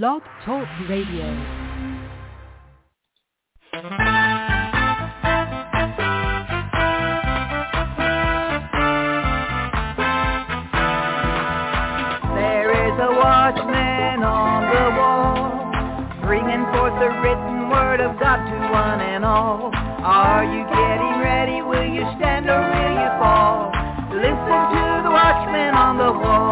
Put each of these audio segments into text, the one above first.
Blog Talk Radio. There is a watchman on the wall, bringing forth the written word of God to one and all. Are you getting ready? Will you stand or will you fall? Listen to the watchman on the wall.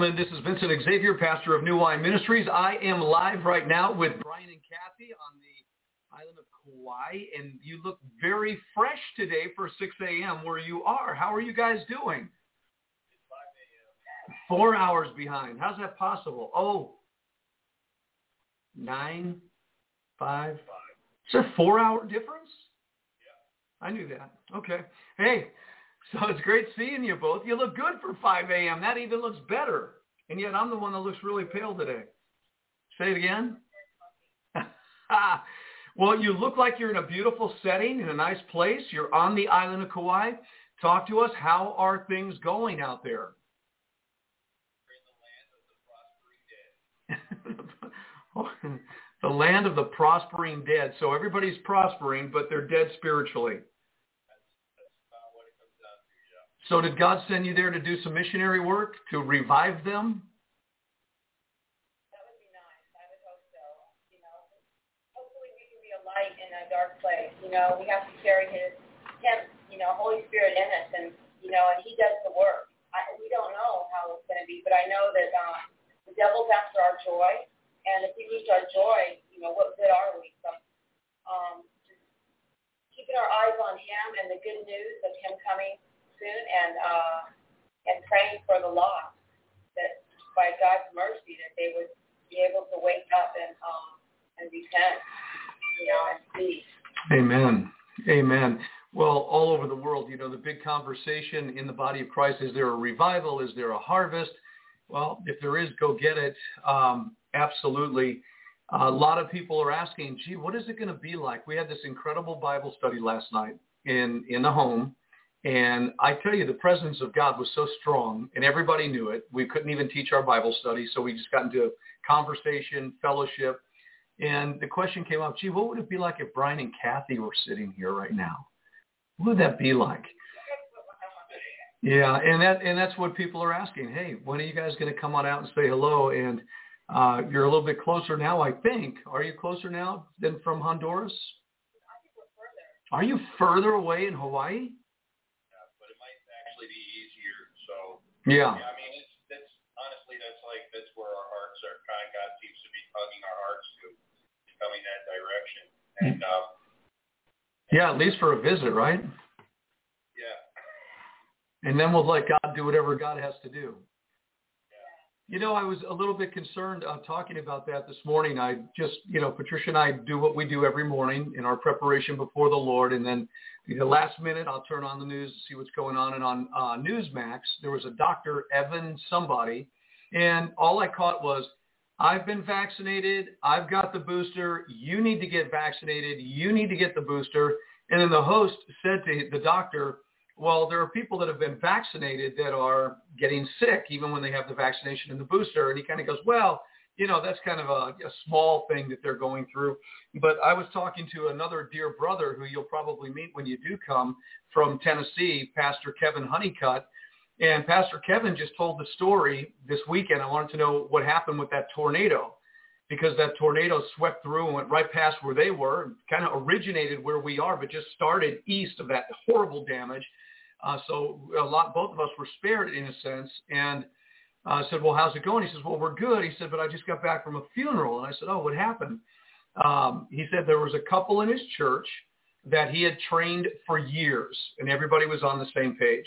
Gentlemen. This is Vincent Xavier, pastor of New Wine Ministries. I am live right now with Brian and Cathy on the island of Kauai, and you look very fresh today for 6 a.m. where you are. How are you guys doing? Four hours behind. How's that possible? Oh, nine, five. Is there a four-hour difference? Yeah. I knew that. Okay. Hey, so it's great seeing you both. You look good for 5 a.m. That even looks better. And yet I'm the one that looks really pale today. Say it again. well, you look like you're in a beautiful setting, in a nice place. You're on the island of Kauai. Talk to us. How are things going out there? The land of the prospering dead. The land of the prospering dead. So everybody's prospering, but they're dead spiritually. So did God send you there to do some missionary work, to revive them? That would be nice. I would hope so. You know, hopefully we can be a light in a dark place. You know, we have to carry His, Him, you know, Holy Spirit in us, and you know, and He does the work. I, we don't know how it's going to be, but I know that um, the devil's after our joy, and if we lose our joy, you know, what good are we? So, um, just keeping our eyes on Him and the good news of Him coming soon, and uh, and praying for the lost that by God's mercy that they would be able to wake up and um, and repent, you know, and see. Amen. Amen. Well, all over the world, you know, the big conversation in the body of Christ, is there a revival? Is there a harvest? Well, if there is, go get it. Um, absolutely. a lot of people are asking, gee, what is it going to be like? We had this incredible Bible study last night in, in the home. And I tell you, the presence of God was so strong, and everybody knew it. We couldn't even teach our Bible study, so we just got into a conversation, fellowship. And the question came up, gee, what would it be like if Brian and Cathy were sitting here right now? What would that be like? Yeah, and that and that's what people are asking. Hey, when are you guys going to come on out and say hello? And uh, you're a little bit closer now, I think. Are you closer now than from Honduras? Are you further away in Hawaii? Yeah. yeah, I mean, it's that's honestly that's like that's where our hearts are. Kind of God seems to be tugging our hearts to coming that direction. And um, Yeah, at least for a visit, right? yeah, And then we'll let God do whatever God has to do. You know, I was a little bit concerned uh, talking about that this morning. I just, you know, Patricia and I do what we do every morning in our preparation before the Lord, and then the last minute I'll turn on the news to see what's going on. And on uh, Newsmax, there was a doctor, Evan somebody, and all I caught was, I've been vaccinated. I've got the booster. You need to get vaccinated. You need to get the booster. And then the host said to the doctor, well, there are people that have been vaccinated that are getting sick even when they have the vaccination and the booster. And he kind of goes, well, you know, that's kind of a, a small thing that they're going through. But I was talking to another dear brother who you'll probably meet when you do come from Tennessee, Pastor Kevin Honeycutt. And Pastor Kevin just told the story this weekend. I wanted to know what happened with that tornado because that tornado swept through and went right past where they were, kind of originated where we are, but just started east of that horrible damage. Uh, so a lot, both of us were spared in a sense. And I uh, said, well, how's it going? He says, well, we're good. He said, but I just got back from a funeral. And I said, oh, what happened? Um, he said there was a couple in his church that he had trained for years, and everybody was on the same page.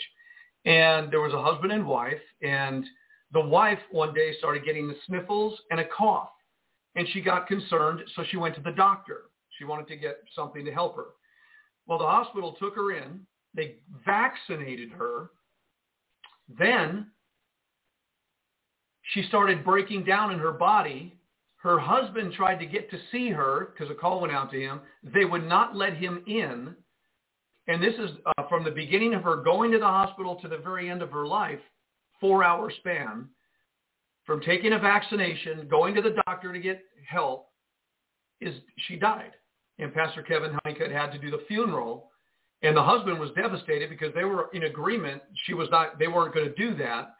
And there was a husband and wife, and the wife one day started getting the sniffles and a cough, and she got concerned, so she went to the doctor. She wanted to get something to help her. Well, the hospital took her in, they vaccinated her. Then she started breaking down in her body. Her husband tried to get to see her because a call went out to him. They would not let him in. And this is uh, from the beginning of her going to the hospital to the very end of her life, four hour span, from taking a vaccination, going to the doctor to get help, is she died. And Pastor Kevin Honeycutt had to do the funeral and the husband was devastated because they were in agreement. She was not, they weren't going to do that.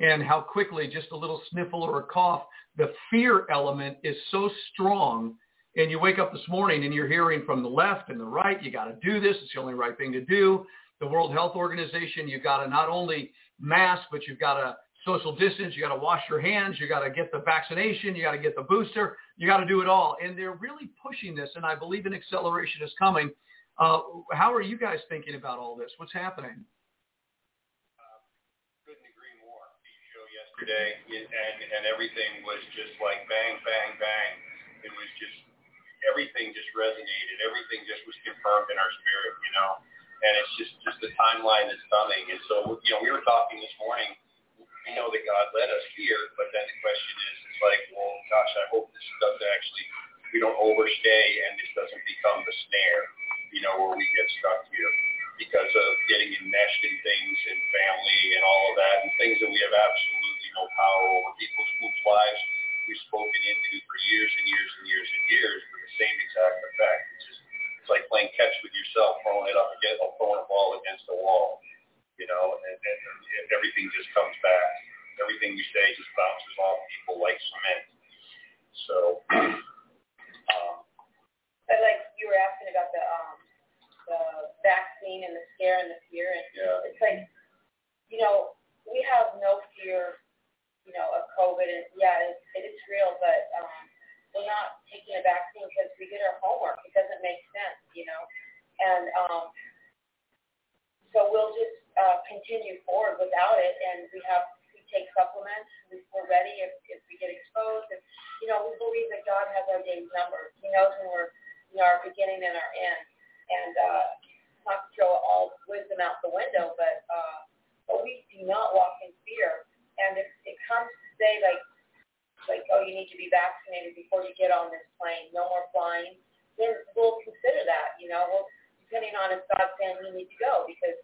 And how quickly just a little sniffle or a cough, the fear element is so strong. And you wake up this morning and you're hearing from the left and the right, you got to do this. It's the only right thing to do. The World Health Organization, you got to not only mask, but you've got to social distance. You got to wash your hands. You got to get the vaccination. You got to get the booster. You got to do it all. And they're really pushing this. And I believe an acceleration is coming. Uh, how are you guys thinking about all this? What's happening? Uh, couldn't agree more. The show yesterday, and and everything was just like bang, bang, bang. It was just everything just resonated. Everything just was confirmed in our spirit, you know. And it's just just the timeline that's coming. And so, you know, we were talking this morning. We know that God led us here, but then the question is, it's like, well, gosh, I hope this doesn't actually, we don't overstay and this doesn't become the snare you know, where we get stuck here because of getting enmeshed in things and family and all of that and things that we have absolutely no power over. People's whose lives we've spoken into for years and years and years and years for the same exact effect. It's just it's like playing catch with yourself, throwing it up against throwing a ball against the wall, you know, and, and, and everything just comes back. Everything you say just bounces off people like cement. So um, I like you were asking about the um, the vaccine and the scare and the fear, and yeah. it's like, you know, we have no fear, you know, of COVID, and yeah, it, it is real, but um, we're not taking a vaccine because we did our homework. It doesn't make sense, you know, and um, so we'll just uh, continue forward without it, and we have we take supplements. We're ready if, if we get exposed, and you know, we believe that God has our days numbered. He knows when we're you know, our beginning and our end and uh, not to throw all wisdom out the window, but uh, but we do not walk in fear. And if it comes to say like like oh you need to be vaccinated before you get on this plane, no more flying, then we'll consider that. You know, we'll depending on if God's saying we need to go because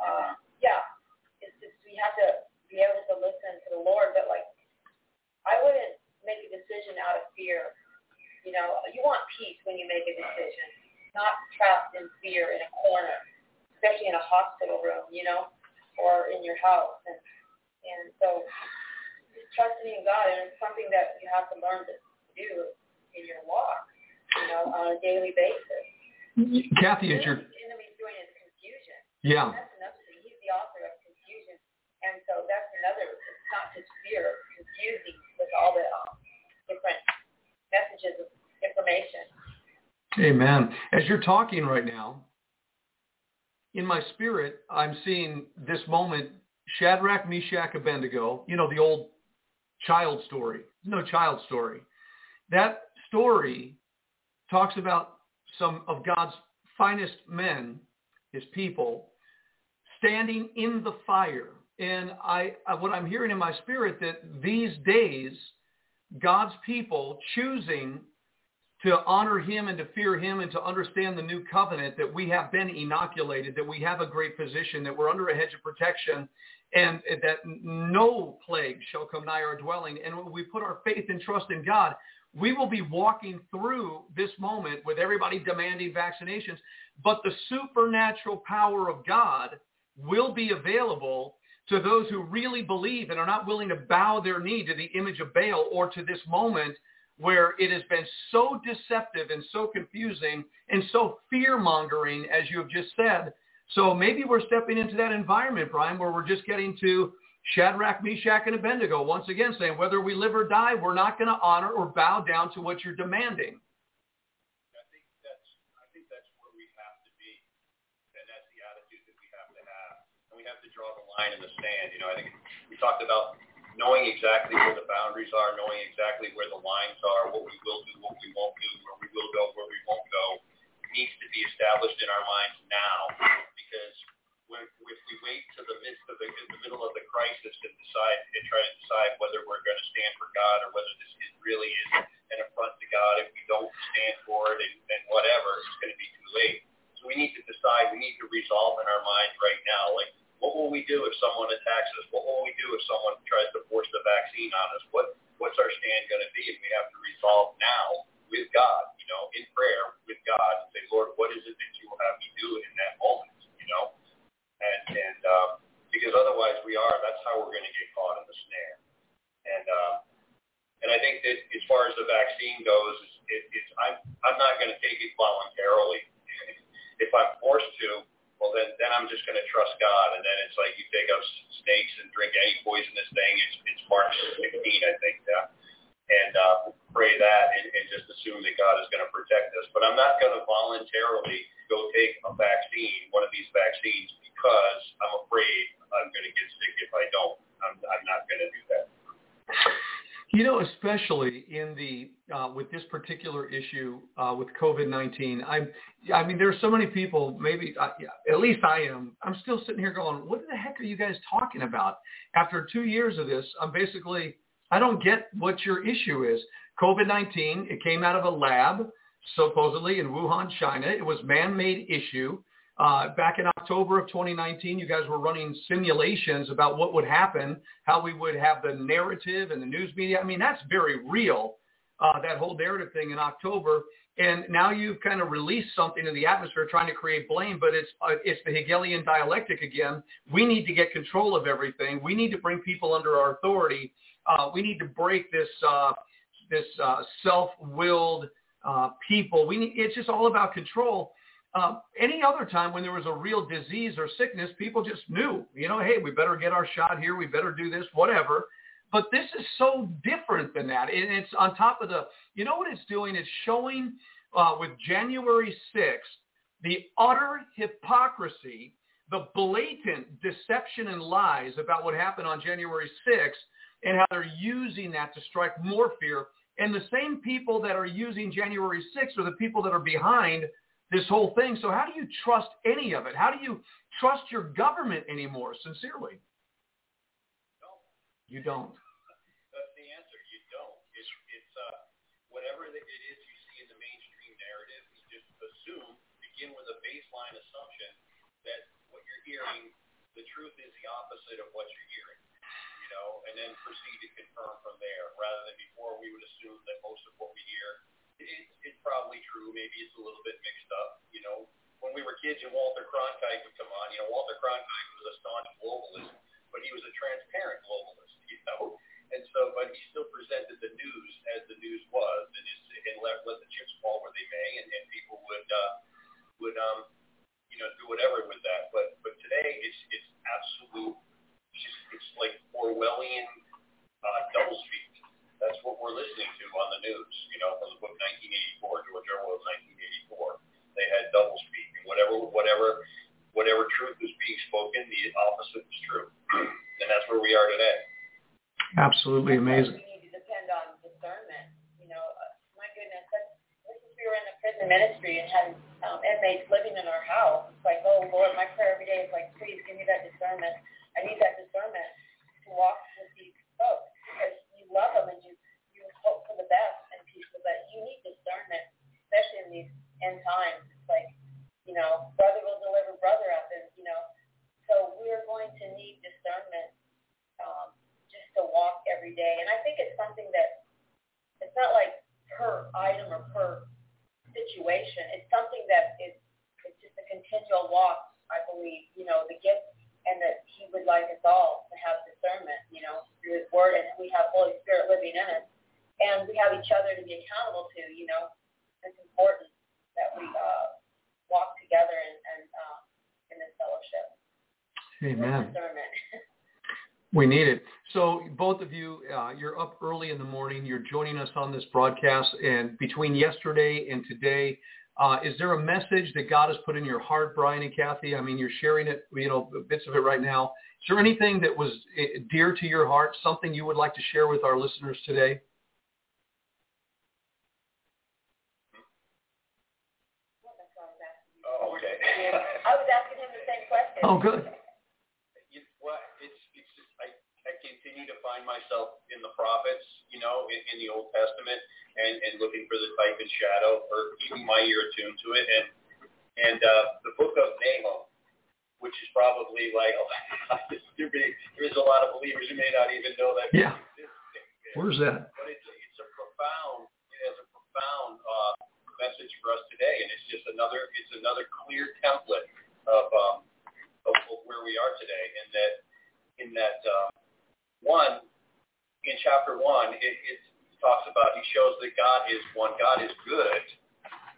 uh, yeah, it's just we have to be able to listen to the Lord. But like I wouldn't make a decision out of fear. You know, you want peace when you make a decision not trapped in fear in a corner, especially in a hospital room, you know, or in your house. And and so just trusting in God, and it's something that you have to learn to do in your walk, you know, on a daily basis. Cathy, is your enemy's doing is confusion. Yeah. That's another thing. He's the author of confusion, and so that's another. It's not just fear, confusing with all the um, different messages of information. Amen. As you're talking right now, in my spirit, I'm seeing this moment, Shadrach, Meshach, Abednego, you know, the old child story. no child story. That story talks about some of God's finest men, his people, standing in the fire. And I, what I'm hearing in my spirit that these days, God's people choosing to honor him and to fear him and to understand the new covenant that we have been inoculated, that we have a great position, that we're under a hedge of protection, and that no plague shall come nigh our dwelling. And when we put our faith and trust in God, we will be walking through this moment with everybody demanding vaccinations, but the supernatural power of God will be available to those who really believe and are not willing to bow their knee to the image of Baal or to this moment where it has been so deceptive and so confusing and so fear-mongering, as you have just said. So maybe we're stepping into that environment, Brian, where we're just getting to Shadrach, Meshach, and Abednego once again saying, whether we live or die, we're not going to honor or bow down to what you're demanding. draw the line in the sand. You know, I think we talked about knowing exactly where the boundaries are, knowing exactly where the lines are, what we will do, what we won't do, where we will go, where we won't go, needs to be established in our minds now. Because when, if we wait to the midst of the, the middle of the crisis and decide and try to decide whether we're going to stand for God or whether this is really is an affront to God, if we don't stand for it and, and whatever, it's going to be too late. So we need to decide. We need to resolve in our minds right now, like what will we do if someone attacks us? What will we do if someone tries to force the vaccine on us? What what's our stand going to be? And we have to resolve now with God, you know, in prayer with God, and say, Lord, what is it that you will have me do in that moment, you know? And and um, because otherwise we are, that's how we're going to get caught in the snare. And uh, and I think that as far as the vaccine goes, it, it's I'm I'm not going to take it voluntarily. If I'm forced to, well then then I'm just going to trust God. And then it's like you take up snakes and drink any poisonous thing. It's it's March 16, I think, yeah. And uh, pray that and, and just assume that God is going to protect us. But I'm not going to voluntarily go take a vaccine, one of these vaccines, because I'm afraid I'm going to get sick if I don't. I'm, I'm not going to do that. You know, especially in the uh, with this particular issue uh, with COVID-19, I'm, I mean, there are so many people. Maybe uh, at least I am. I'm still sitting here going, "What the heck are you guys talking about?" After two years of this, I'm basically, I don't get what your issue is. COVID-19, it came out of a lab, supposedly in Wuhan, China. It was man-made issue. Uh, back in October of 2019, you guys were running simulations about what would happen, how we would have the narrative and the news media. I mean, that's very real, uh, that whole narrative thing in October. And now you've kind of released something in the atmosphere trying to create blame, but it's, uh, it's the Hegelian dialectic again. We need to get control of everything. We need to bring people under our authority. Uh, we need to break this, uh, this uh, self-willed people. We need, it's just all about control. Uh, any other time when there was a real disease or sickness, people just knew, you know, hey, we better get our shot here. We better do this, whatever. But this is so different than that. And it's on top of the, you know what it's doing? It's showing uh, with January 6th the utter hypocrisy, the blatant deception and lies about what happened on January 6th and how they're using that to strike more fear. And the same people that are using January 6th are the people that are behind this whole thing. So how do you trust any of it? How do you trust your government anymore, sincerely? No. You don't. That's the answer. You don't. It's, it's uh, whatever it is you see in the mainstream narrative, you just assume, begin with a baseline assumption that what you're hearing, the truth is the opposite of what you're hearing. You know, and then proceed to confirm from there, rather than before we would assume that most of what we hear it, it's probably true. Maybe it's a little bit mixed up. You know, when we were kids and Walter Cronkite would come on, you know, Walter Cronkite was a staunch globalist, but he was a transparent globalist, you know. And so, but he still presented the news as the news was, and, just, and let let the chips fall where they may, and, and people would uh, would um, you know do whatever with that. But but today it's it's absolute, it's, just, it's like Orwellian uh, doublespeak that's what we're listening to on the news, you know, from the book 1984, George Orwell's 1984. They had double speak, and whatever, whatever, whatever truth was being spoken, the opposite was true, and that's where we are today. Absolutely That's why amazing. We need to depend on discernment. You know, uh, my goodness, that's, this is we were in the prison ministry and had um, inmates living in our house. It's like, oh Lord, my prayer every day is like, please give me that discernment. I need that discernment to walk with these folks because you love them and you you hope for the best in people, but you need discernment, especially in these end times. It's like, you know, brother will deliver brother up, and you know, so we're going to need discernment um, just to walk every day. And I think it's something that it's not like per item or per situation. It's something that is it's just a continual walk. I believe, you know, the gift and that He would like us all to have discernment, you know, through His Word, and we have Holy Spirit living in us, and we have each other to be accountable to. You know, it's important that we uh, walk together and, and uh, in this fellowship. Amen. Discernment. We need it. So both of you, uh, you're up early in the morning. You're joining us on this broadcast, and between yesterday and today, uh, is there a message that God has put in your heart, Brian and Cathy? I mean, you're sharing it, you know, bits of it right now. Is there anything that was uh, dear to your heart, something you would like to share with our listeners today? That's what I was asking you. Oh, okay. I was asking him the same question. Oh, good. you, well, it's it's just I I continue to find myself in the prophets, you know, in, in the Old Testament, and and looking for the type and shadow, or keeping my ear attuned to it, and and uh, the book of Nahum, which is probably like there be- there is a lot of believers who may not even know that. Yeah. Where's that? But it's it's a profound it has a profound uh, message for us today, and it's just another it's another clear template of um, of, of where we are today. In that in that uh, one in chapter one, it, it talks about he shows that God is one, God is good,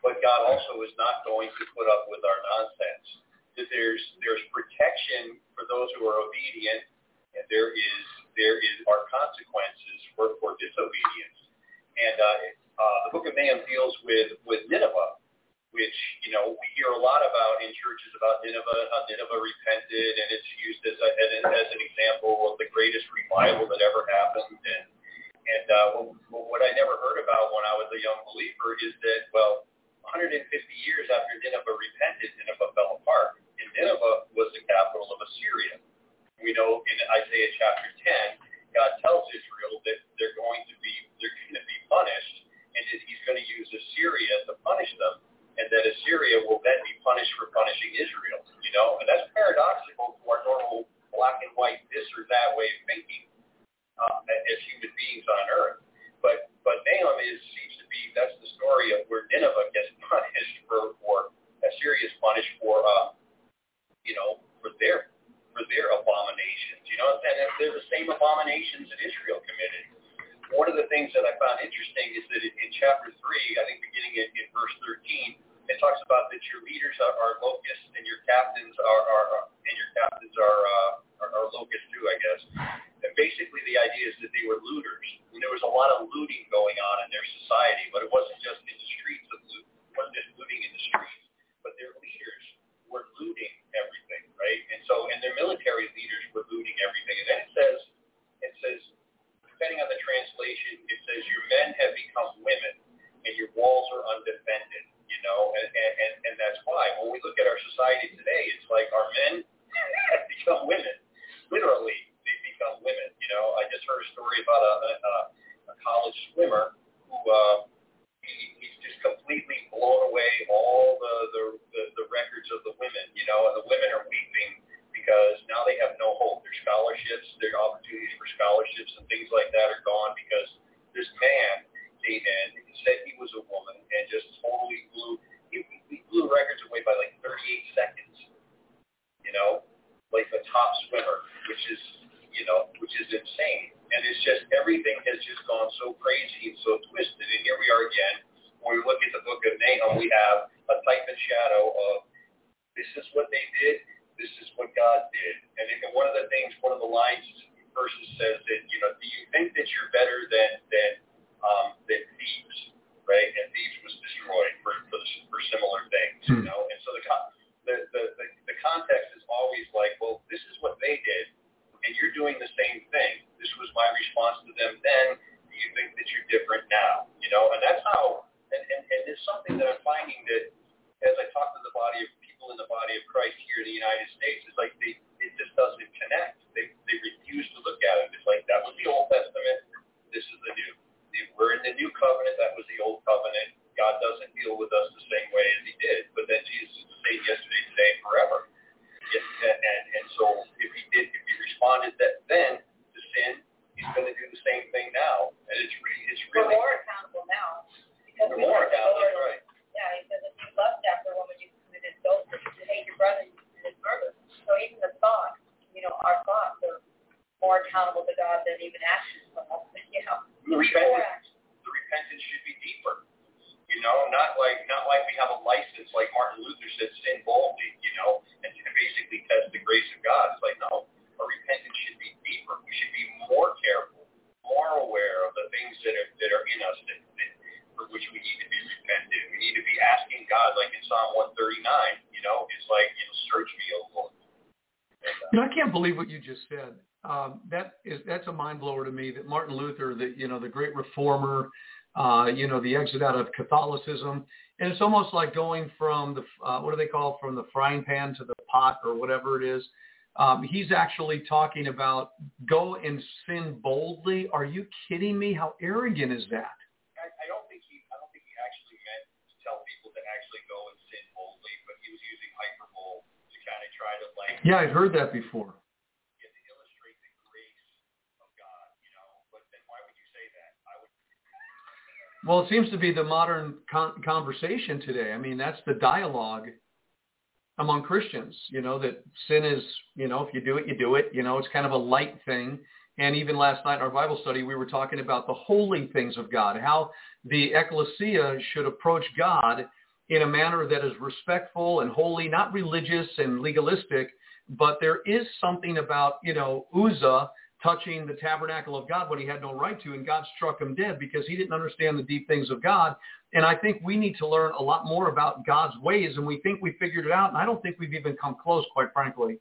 but God also is not going to put up with our nonsense. That there's there's protection for those who are obedient, and there is there is are consequences for, for disobedience. And uh, uh, the book of Nahum deals with with Nineveh, which you know we hear a lot about in churches about Nineveh, how Nineveh repented, and it's used as a, as an example of the greatest revival that ever happened. And and uh, what, what I never heard about when I was a young believer is that well, 150 years after Nineveh repented, Nineveh fell apart, and Nineveh was the capital of Assyria. We know in Isaiah chapter 10, God tells Israel that they're going to be they're going to be punished, and that He's going to use Assyria to punish them, and that Assyria will then be punished for punishing Israel. You know, and that's paradoxical to our normal black and white this or that way of thinking uh, as human beings on earth. But but Nahum is seems to be that's the story of where Nineveh gets punished for for Assyria is punished for uh, you know for their for their abominations. You know, and they're the same abominations that Israel committed. One of the things that I found interesting is that in, chapter three, I think beginning in, in verse thirteen, it talks about that your leaders are, are locusts and your captains are, are are- and your captains are, uh, are are locusts too, I guess. And basically, the idea is that they were looters, and there was a lot of looting going on in their society. But it wasn't just in the streets of loot. It wasn't just looting in the streets, but their leaders were looting everything, right? And so, and their military leaders were looting everything. And then it says, it says, depending on the translation, it says your men have become women, and your walls are undefended. You know, and and, and that's why when we look at our society today, it's like our men have become women, literally they've become women. You know, I just heard a story about a a, a college swimmer who. Uh, he, he's just completely blown away all the, the, the, the records of the women, you know, and the women are weeping because now they have no hope. Their scholarships, their opportunities for scholarships and things like that are gone because this man came in and said he was a woman and just totally blew, he, he blew records away by like 38 seconds, you know, like the top swimmer, which is, you know, which is insane. And it's just everything has just gone so crazy and so twisted. And here we are again. When we look at the book of Nahum, we have a type and shadow of this is what they did, this is what God did. And one of the things, one of the lines verses says that, you know, do you think that you're better than than um, than Thebes, right? And Thebes was destroyed for for, for similar things, you Hmm. know. And so the, the, the, the, the context is always like, well, this is what they did, and you're doing the same thing. This was my response to them then, mind blower to me. That Martin Luther, the you know the great reformer, uh, you know the exit out of Catholicism, and it's almost like going from the uh, what do they call from the frying pan to the pot or whatever it is. Um, he's actually talking about go and sin boldly. Are you kidding me? How arrogant is that? I, I don't think he I don't think he actually meant to tell people to actually go and sin boldly, but he was using hyperbole to kind of try to like Yeah, I've heard that before. get to illustrate the grace of God, you know. But then why would you say that? I would Well, it seems to be the modern con- conversation today. I mean, that's the dialogue among Christians, you know, that sin is, you know, if you do it, you do it. You know, it's kind of a light thing. And even last night in our Bible study, we were talking about the holy things of God, how the ecclesia should approach God in a manner that is respectful and holy, not religious and legalistic, but there is something about, you know, Uzzah touching the tabernacle of God when he had no right to, and God struck him dead because he didn't understand the deep things of God. And I think we need to learn a lot more about God's ways, and we think we figured it out, and I don't think we've even come close, quite frankly. we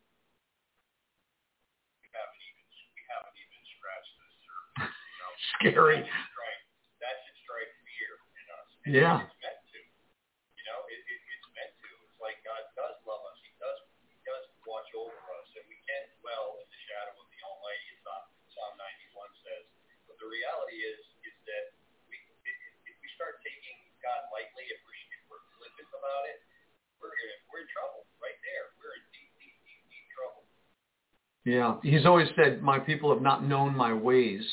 haven't even we haven't even scratched the surface, you know. Scary. That should strike that should strike fear in us. And Yeah. It's meant to. You know, it, it, it's meant to. It's like God does love us. He does he does watch over us and we can dwell in the shadow of the Almighty as Psalm, Psalm ninety one says. But the reality is is that we if, if we start taking God lightly, if we're if we're flippant about it, we're in we're in trouble right there. We're in deep, deep, deep, deep trouble. Yeah, he's always said, "My people have not known my ways,"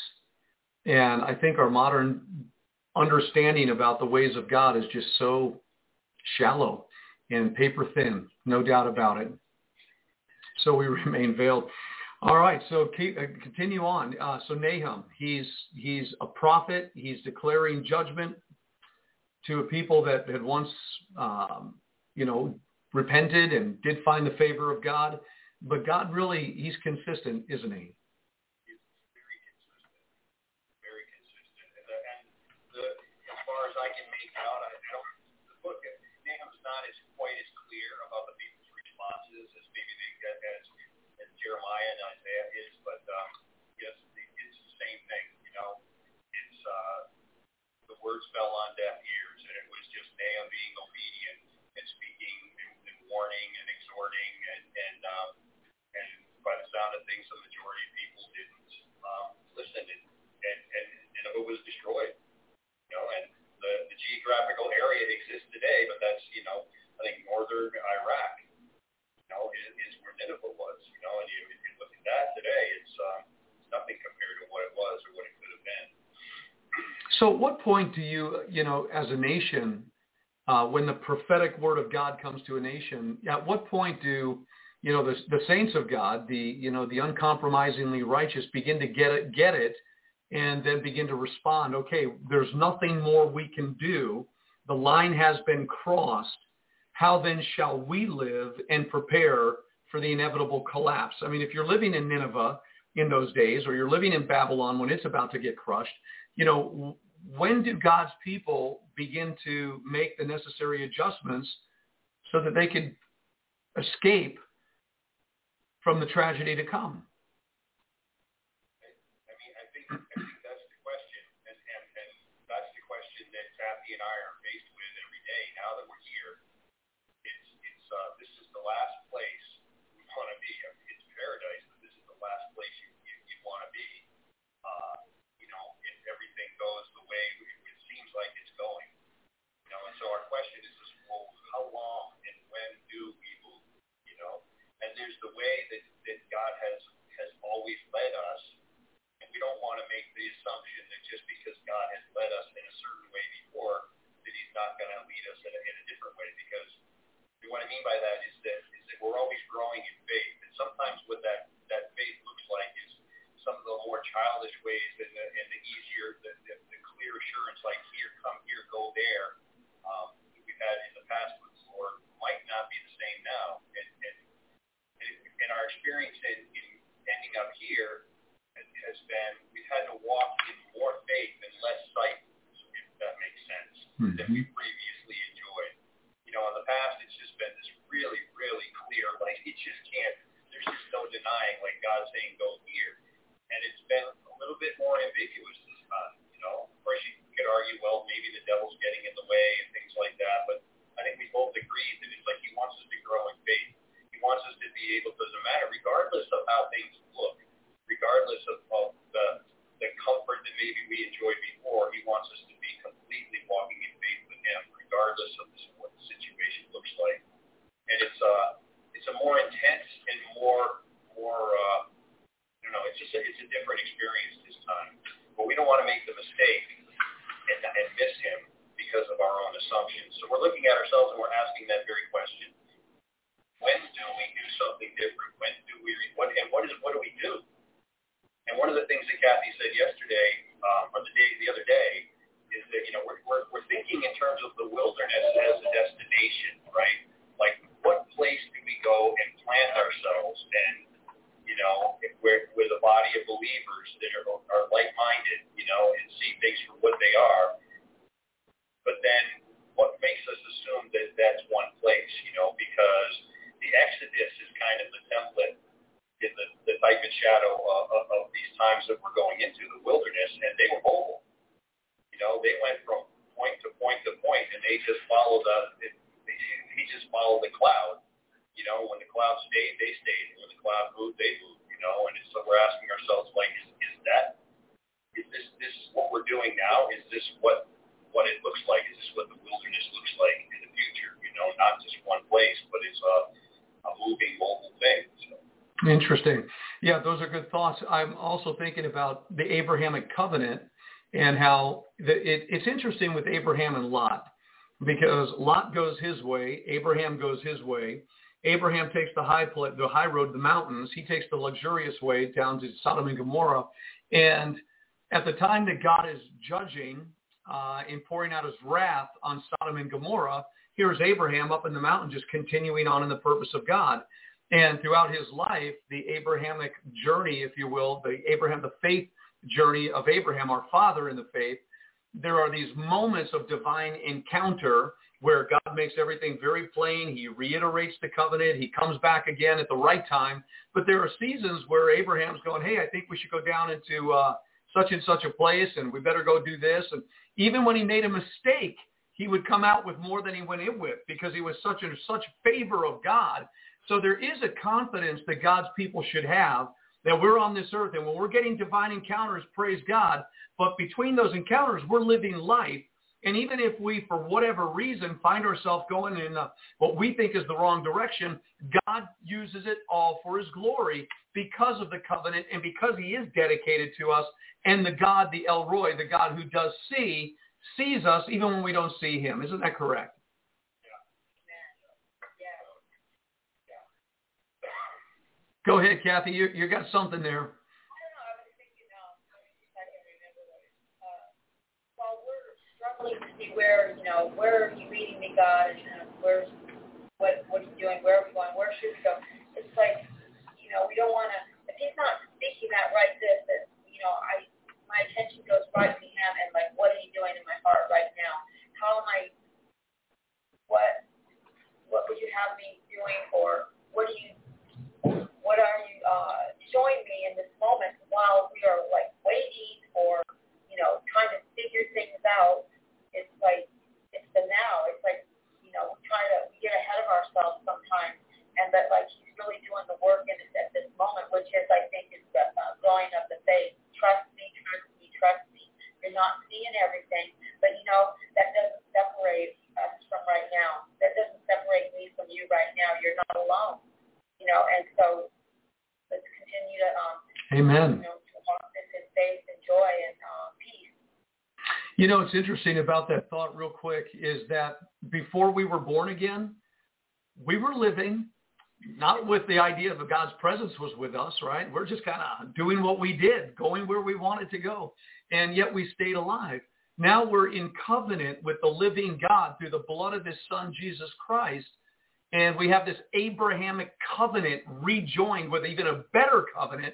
and I think our modern understanding about the ways of God is just so shallow and paper thin, no doubt about it. So we remain veiled. All right, so keep, uh, continue on. Uh, so Nahum, he's he's a prophet. He's declaring judgment to a people that had once, um, you know, repented and did find the favor of God. But God really, he's consistent, isn't he? very consistent, very consistent. And, the, and the, as far as I can make out, I, I don't. The book Nahum's not as quite as clear about the people's responses as maybe as, as Jeremiah and Isaiah is, but um, yes, it's the same thing. You know, it's uh, the words fell on deaf ears, and it was just Nahum being obedient and speaking and, and warning and exhorting and and um, the of things, the majority of people didn't um, listen, and, and and Nineveh was destroyed. You know, and the, the geographical area exists today, but that's you know, I think northern Iraq, you know, is, is where Nineveh was. You know, and you, if you look at that today, it's um, it's nothing compared to what it was or what it could have been. So at what point do you, you know, as a nation, uh, when the prophetic word of God comes to a nation, at what point do, you know, the, the saints of God, the, you know, the uncompromisingly righteous begin to get it, get it, and then begin to respond, okay, there's nothing more we can do. The line has been crossed. How then shall we live and prepare for the inevitable collapse? I mean, if you're living in Nineveh in those days, or you're living in Babylon when it's about to get crushed, you know, when do God's people begin to make the necessary adjustments so that they could escape from the tragedy to come? I mean, I think, I think that's the question, and, and, and that's the question that Cathy and I are faced with every day now that we're here. It's, it's, uh, this is the last what I mean by that is that is that we're always growing in faith, and sometimes what that that faith looks like is some of the more childish ways and I'm also thinking about the Abrahamic covenant and how the, it, it's interesting with Abraham and Lot because Lot goes his way, Abraham goes his way, Abraham takes the high pl- the high road, the mountains. He takes the luxurious way down to Sodom and Gomorrah. And at the time that God is judging uh, and pouring out his wrath on Sodom and Gomorrah, here's Abraham up in the mountain just continuing on in the purpose of God. And throughout his life, the Abrahamic journey, if you will, the Abraham, the faith journey of Abraham, our father in the faith, there are these moments of divine encounter where God makes everything very plain. He reiterates the covenant. He comes back again at the right time. But there are seasons where Abraham's going, hey, I think we should go down into uh, such and such a place and we better go do this. And even when he made a mistake, he would come out with more than he went in with because he was such in such favor of God. So there is a confidence that God's people should have that we're on this earth and when we're getting divine encounters, praise God. But between those encounters, we're living life and even if we, for whatever reason, find ourselves going in what we think is the wrong direction, God uses it all for his glory because of the covenant and because he is dedicated to us. And the God, the El Roi, the God who does see, sees us even when we don't see him. Isn't that correct? Go ahead, Cathy. You, you got something there. Thinking, uh to see where, you know, where are you leading me, God, and where's, what, what are you doing, where are we going, where should we go? It's like, you know, we don't want to, if he's not speaking that right this, that, you know, I, my attention goes right to him and like, what are you doing in my heart right now? How am I, what, what would you have me doing or what do you, what are you uh, showing me in this moment while we are like waiting or, you know, trying to figure things out it's like it's the now. It's like you know we try to we get ahead of ourselves sometimes, and that like he's really doing the work in it at this moment, which is I think is the uh, growing of the faith. Trust me, trust me, trust me. You're not seeing everything, but you know that doesn't separate us from right now. That doesn't separate me from you right now. You're not alone. You know, and so continue to um. Amen. You know, to walk this in faith and joy and uh, peace you know, what's interesting about that thought real quick is that before we were born again, we were living not with the idea of God's presence was with us, right? We're just kind of doing what we did, going where we wanted to go, and yet we stayed alive. Now we're in covenant with the living God through the blood of his son, Jesus Christ. And we have this Abrahamic covenant rejoined with even a better covenant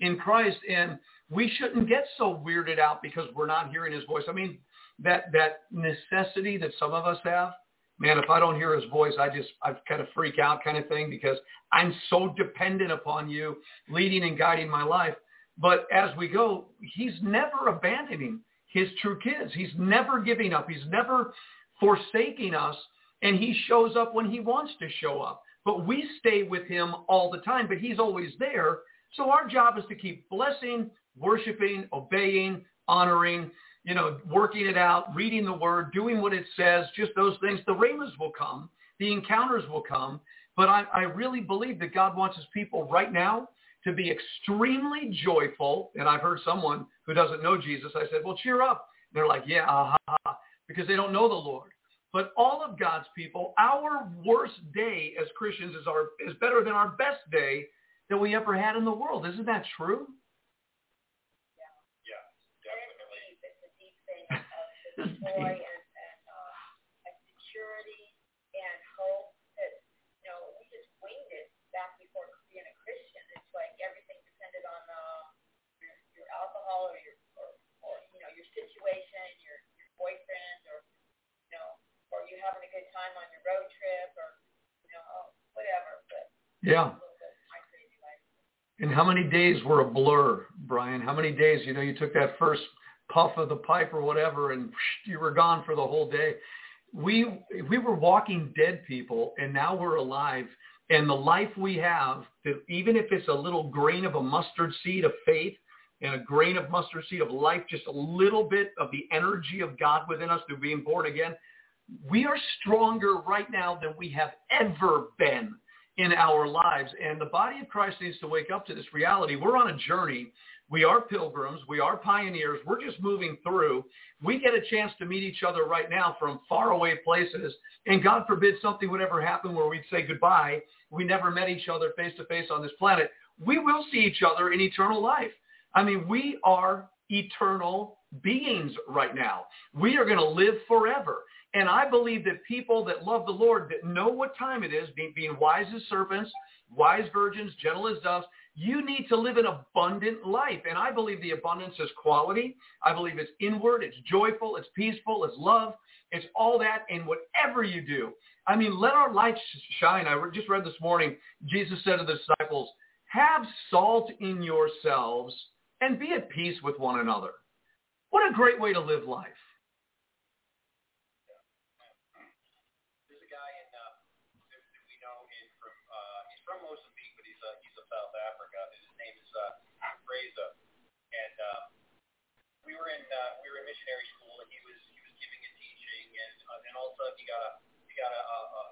in Christ. And we shouldn't get so weirded out because we're not hearing his voice. I mean, that, that necessity that some of us have, man, if I don't hear his voice, I just, I kind of freak out kind of thing because I'm so dependent upon you leading and guiding my life. But as we go, he's never abandoning his true kids. He's never giving up. He's never forsaking us. And he shows up when he wants to show up. But we stay with him all the time, but he's always there. So our job is to keep blessing, worshiping, obeying, honoring, you know, working it out, reading the word, doing what it says, just those things. The rhemas will come. The encounters will come. But I, I really believe that God wants his people right now to be extremely joyful. And I've heard someone who doesn't know Jesus, I said, well, cheer up. And they're like, yeah, uh-huh, because they don't know the Lord. But all of God's people, our worst day as Christians is, our, is better than our best day that we ever had in the world. Isn't that true? joy and, and, uh, and security and hope that, you know, we just winged it back before being a Christian. It's like everything depended on uh, your, your alcohol or your, or, or, you know, your situation, your, your boyfriend or, you know, or you having a good time on your road trip or, you know, oh, whatever. But yeah. And how many days were a blur, Brian? How many days, you know, you took that first puff of the pipe or whatever, and you were gone for the whole day. We we were walking dead people, and now we're alive. And the life we have, even if it's a little grain of a mustard seed of faith and a grain of mustard seed of life, just a little bit of the energy of God within us through being born again, we are stronger right now than we have ever been in our lives. And the body of Christ needs to wake up to this reality. We're on a journey we are pilgrims. We are pioneers. We're just moving through. We get a chance to meet each other right now from faraway places. And God forbid something would ever happen where we'd say goodbye. We never met each other face to face on this planet. We will see each other in eternal life. I mean, we are eternal beings right now. We are going to live forever. And I believe that people that love the Lord, that know what time it is, being, wise as serpents, wise virgins, gentle as doves, you need to live an abundant life. And I believe the abundance is quality. I believe it's inward, it's joyful, it's peaceful, it's love. It's all that in whatever you do. I mean, let our light shine. I just read this morning, Jesus said to the disciples, have salt in yourselves and be at peace with one another. What a great way to live life. and uh, we were in uh, we were in missionary school, and he was he was giving a teaching, and uh, and all of a sudden he got a he got a, a, a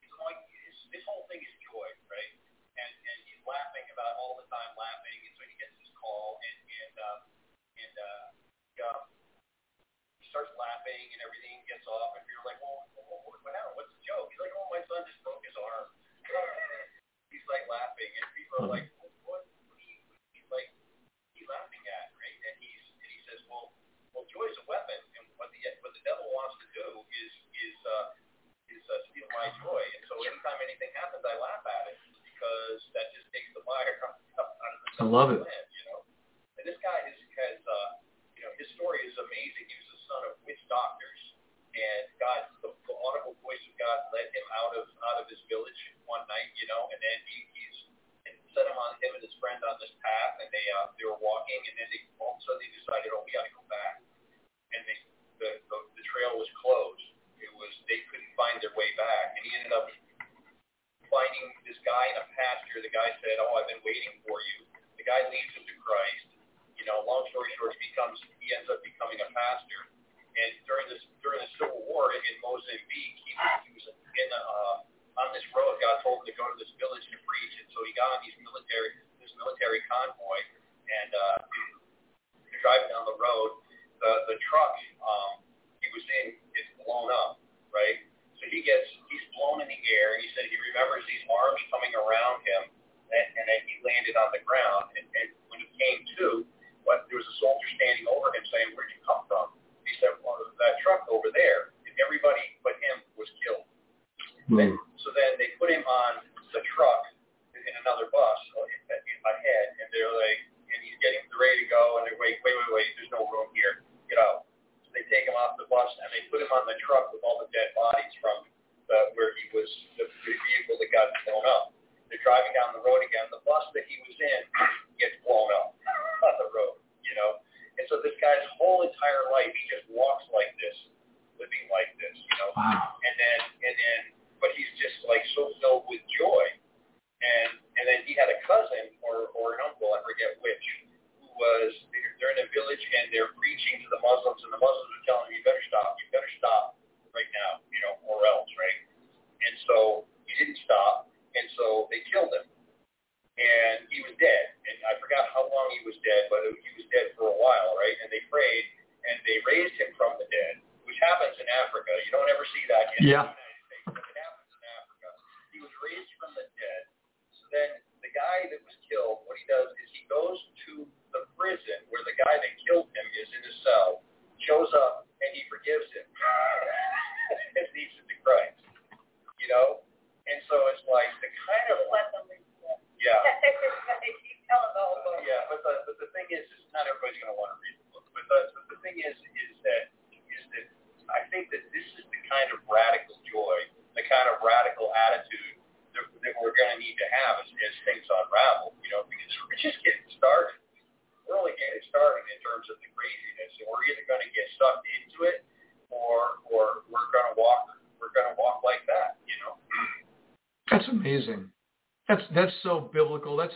he's going his, this whole thing is joy, right? And and he's laughing about all the time, laughing, and so he gets this call, and and uh, and uh, he, uh, he starts laughing, and everything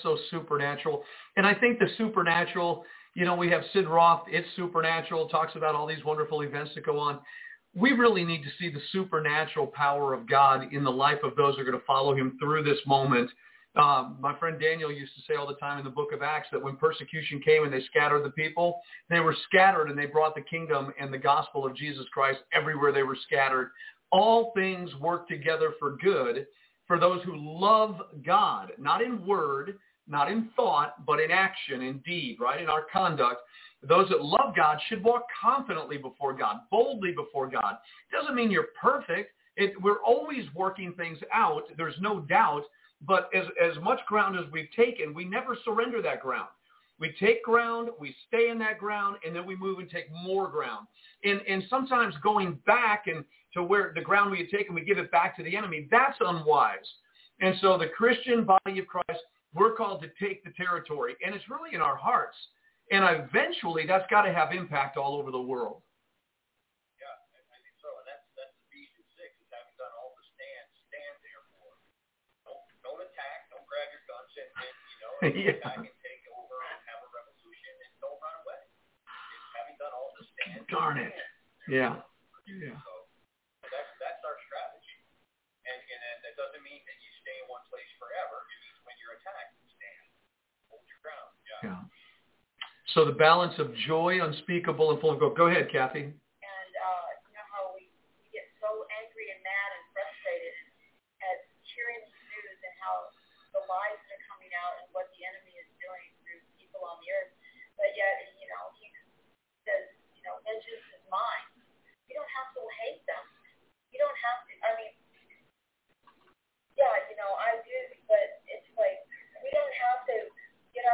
so supernatural. And I think the supernatural, you know, we have Sid Roth, it's supernatural, talks about all these wonderful events that go on. We really need to see the supernatural power of God in the life of those who are going to follow him through this moment. Um, my friend Daniel used to say all the time in the book of Acts that when persecution came and they scattered the people, they were scattered and they brought the kingdom and the gospel of Jesus Christ everywhere they were scattered. All things work together for good for those who love God, not in word, not in thought, but in action, in deed, right, in our conduct. Those that love God should walk confidently before God, boldly before God. Doesn't mean you're perfect. It, we're always working things out. There's no doubt. But as, as much ground as we've taken, we never surrender that ground. We take ground, we stay in that ground, and then we move and take more ground. And, and sometimes going back and to where the ground we had taken, we give it back to the enemy. That's unwise. And so the Christian body of Christ, we're called to take the territory, and it's really in our hearts. And eventually, that's got to have impact all over the world. Yeah, I, I so, and that's that's Ephesians six. Is having done all to stand, stand therefore. Don't don't attack. Don't grab your guns and, and you know and Yeah. attack take over and have a revolution and don't run away. It's having done all to stand. Darn it. Yeah. Yeah. So Yeah. So the balance of joy, unspeakable, and full of growth. Go ahead, Cathy. And uh, you know how we, we get so angry and mad and frustrated at hearing the news and how the lies that are coming out and what the enemy is doing through people on the earth. But yet, you know, he says, you know, vengeance is mine. You don't have to hate them. You don't have to. I mean, yeah, you know, I do, but it's like we don't have to get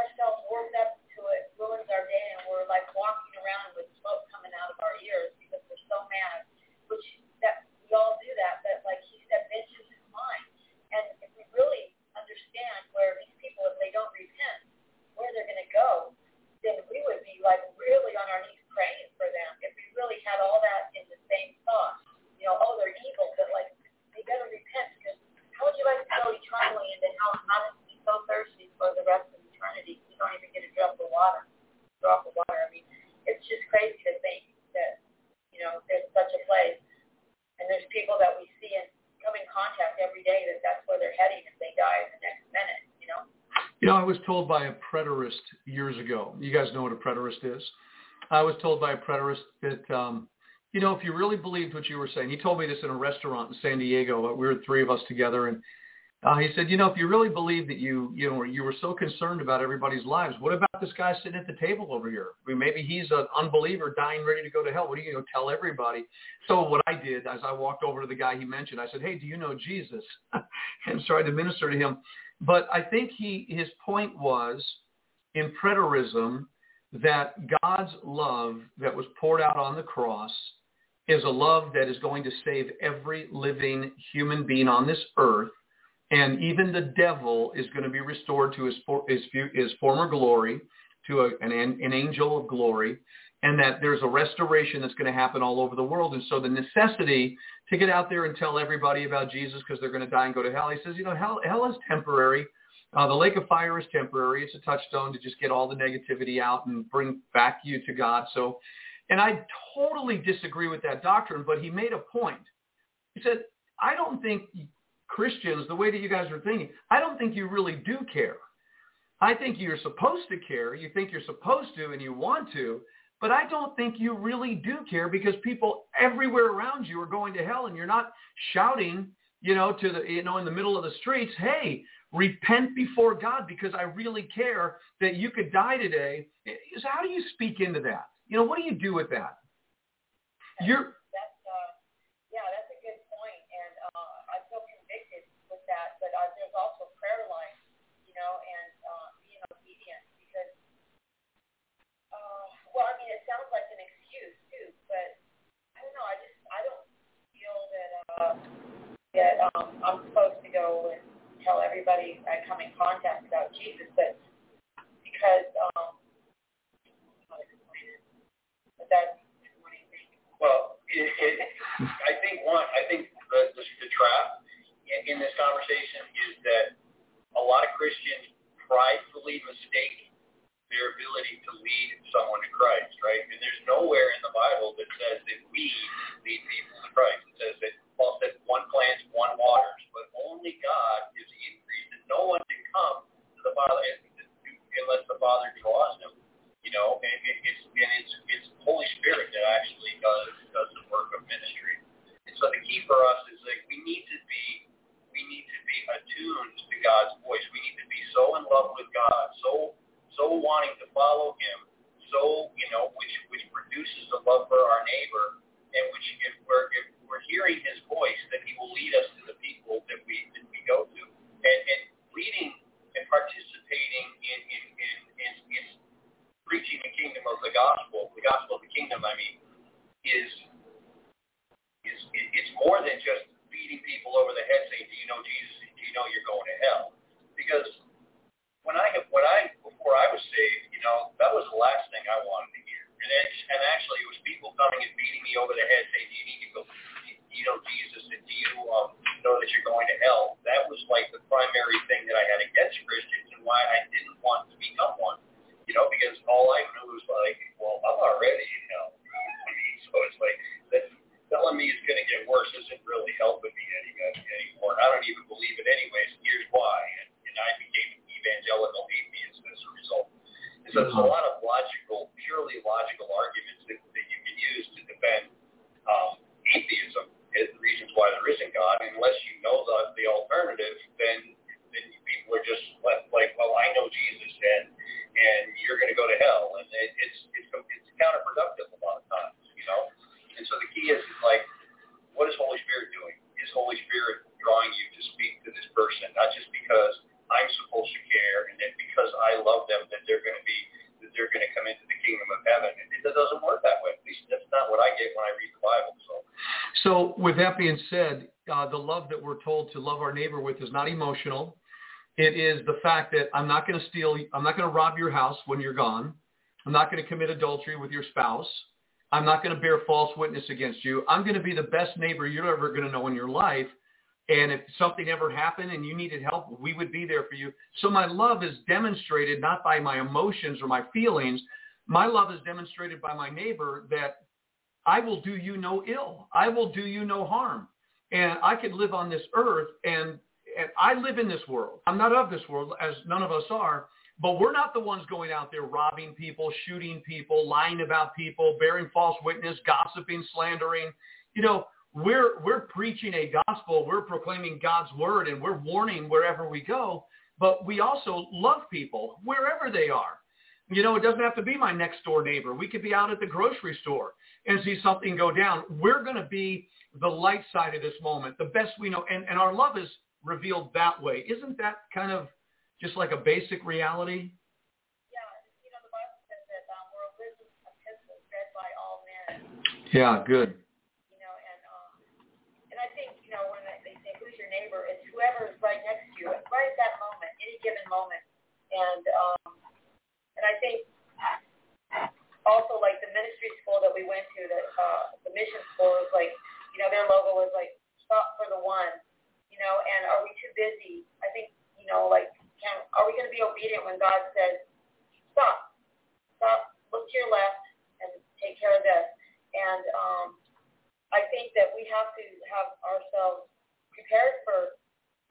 worked up to it ruins our day and we're like walking around with smoke coming out of our ears because we're so mad. Which that we all do that, but like he said, vengeance is mine. And if we really understand where these people, if they don't repent, where they're going to go, then we would be like really on our knees praying for them. If we really had all that in the same thought, you know, oh, they're evil, but like they better repent because how would you like to go eternally into hell and not be so thirsty for the rest of eternity? You don't even get a drop of water. Drop of water. I mean, it's just crazy to think that you know there's such a place, and there's people that we see and come in contact every day that that's where they're heading if they die in the next minute. You know. You know, I was told by a preterist years ago. You guys know what a preterist is. I was told by a preterist that, um, you know, if you really believed what you were saying, he told me this in a restaurant in San Diego. We were three of us together, and Uh, he said, you know, if you really believe that you, you know, you were so concerned about everybody's lives, what about this guy sitting at the table over here? I mean, maybe he's an unbeliever dying ready to go to hell. What are you going to tell everybody? So what I did as I walked over to the guy he mentioned, I said, hey, do you know Jesus? and started to minister to him. But I think he, his point was in preterism that God's love that was poured out on the cross is a love that is going to save every living human being on this earth and even the devil is going to be restored to his, his, his former glory, to a, an, an angel of glory, and that there's a restoration that's going to happen all over the world. And so the necessity to get out there and tell everybody about Jesus because they're going to die and go to hell, he says, you know, hell, hell is temporary. Uh, the lake of fire is temporary. It's a touchstone to just get all the negativity out and bring back you to God. So, and I totally disagree with that doctrine, but he made a point. He said, I don't think Christians, the way that you guys are thinking, I don't think you really do care. I think you're supposed to care. You think you're supposed to and you want to, but I don't think you really do care because people everywhere around you are going to hell and you're not shouting, you know, to the, you know, in the middle of the streets, hey, repent before God because I really care that you could die today. So how do you speak into that? You know, what do you do with that? You're uh yeah, that's a good point and uh I'm convicted with that but uh there's also prayer life, you know, and uh being obedient because uh well I mean it sounds like an excuse too, but I don't know, I just I don't feel that uh that um, I'm supposed to go and tell everybody I come in contact about Jesus, but because um, but that's well, it, it, I think one, I think the, the, the trap in this conversation is that a lot of Christians pridefully mistake their ability to lead being said, uh, the love that we're told to love our neighbor with is not emotional. It is the fact that I'm not going to steal, I'm not going to rob your house when you're gone. I'm not going to commit adultery with your spouse. I'm not going to bear false witness against you. I'm going to be the best neighbor you're ever going to know in your life. And if something ever happened and you needed help, we would be there for you. So my love is demonstrated not by my emotions or my feelings. My love is demonstrated by my neighbor that I will do you no ill. I will do you no harm. And I could live on this earth and, and I live in this world. I'm not of this world, as none of us are. But we're not the ones going out there robbing people, shooting people, lying about people, bearing false witness, gossiping, slandering. You know, we're we're preaching a gospel, we're proclaiming God's word, and we're warning wherever we go. But we also love people wherever they are. You know, it doesn't have to be my next door neighbor. We could be out at the grocery store and see something go down. We're going to be the light side of this moment, the best we know, and, and our love is revealed that way. Isn't that kind of just like a basic reality? Yeah, you know, the Bible says that um, we're a living epistle read by all men. Yeah, good. You know, and um, and I think you know when they say who's your neighbor, it's whoever is right next to you, right at that moment, any given moment, and um, and I think also like the ministry school that we went to, that uh, the mission school was like, you know, their logo was like stop for the one, you know, and are we too busy? I think you know, like, can are we going to be obedient when God says stop, stop, look to your left, and take care of this? And um, I think that we have to have ourselves prepared for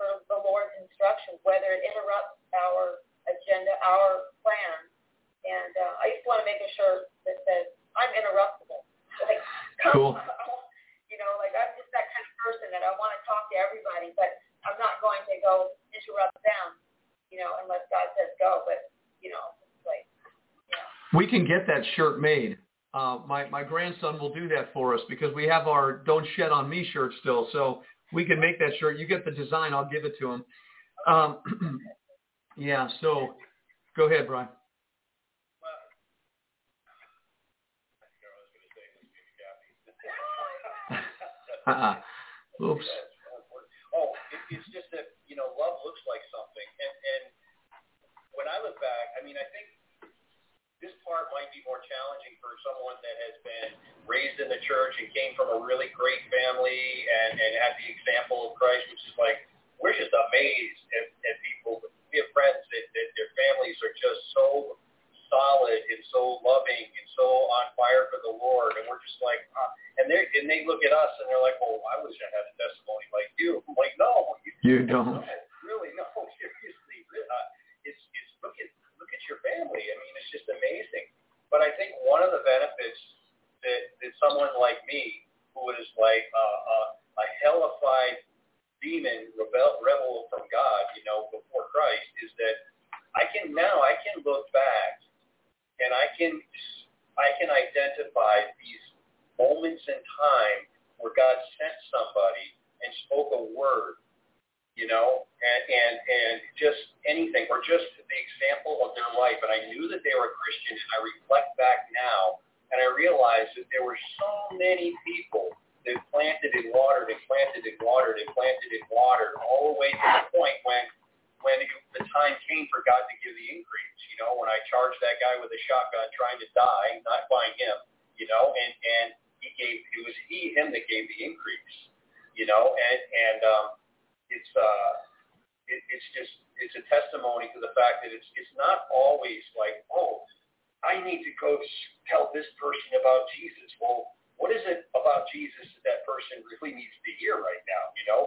for the Lord's instructions, whether it interrupts our agenda, our plan. And uh, I just want to make a shirt that says, I'm interruptible. Like, Cool. you know, like I'm just that kind of person that I want to talk to everybody, but I'm not going to go interrupt them, you know, unless God says go. But, you know, it's like, you know. We can get that shirt made. Uh, my my grandson will do that for us because we have our "Don't Shed on Me" shirt still, so we can make that shirt. You get the design, I'll give it to him. Um, yeah. So, go ahead, Brian. Well, I think I was going to say this to Cathy. Uh-uh. Oops. Oh, it, it's just that you know, love looks like something, and and when I look back, I mean, I think this part might be more challenging for someone that has been raised in the church and came from a really great family and and had the example of Christ, which is like we're just amazed at, at people. We have friends that, that their families are just so solid and so loving and so on fire for the Lord, and we're just like, uh, and they and they look at us and they're like, well, I wish I had a testimony like you. I'm like, no, you, You don't. no, really, no, seriously. Uh, it's it's look at look at your family. I mean, it's just amazing. But I think one of the benefits that that someone like me, who is like uh, uh, a hellified demon rebel rebel from God, you know, before Christ, is that I can now I can look back and I can I can identify these moments in time where God sent somebody and spoke a word, you know, and and and just anything or just the example of their life. And I knew that they were a Christian, and I reflect back now, and I realized that there were so many people that planted and watered and planted and watered and planted and watered all the way to the point when when it, the time came for God to give the increase. You know, when I charged that guy with a shotgun trying to die, not find him, you know, and and he gave it was he him that gave the increase, you know, and and um, it's uh, it, it's just it's a testimony to the fact that it's it's not always like oh, I need to go tell this person about Jesus. Well, what is it about Jesus that that person really needs to hear right now? You know,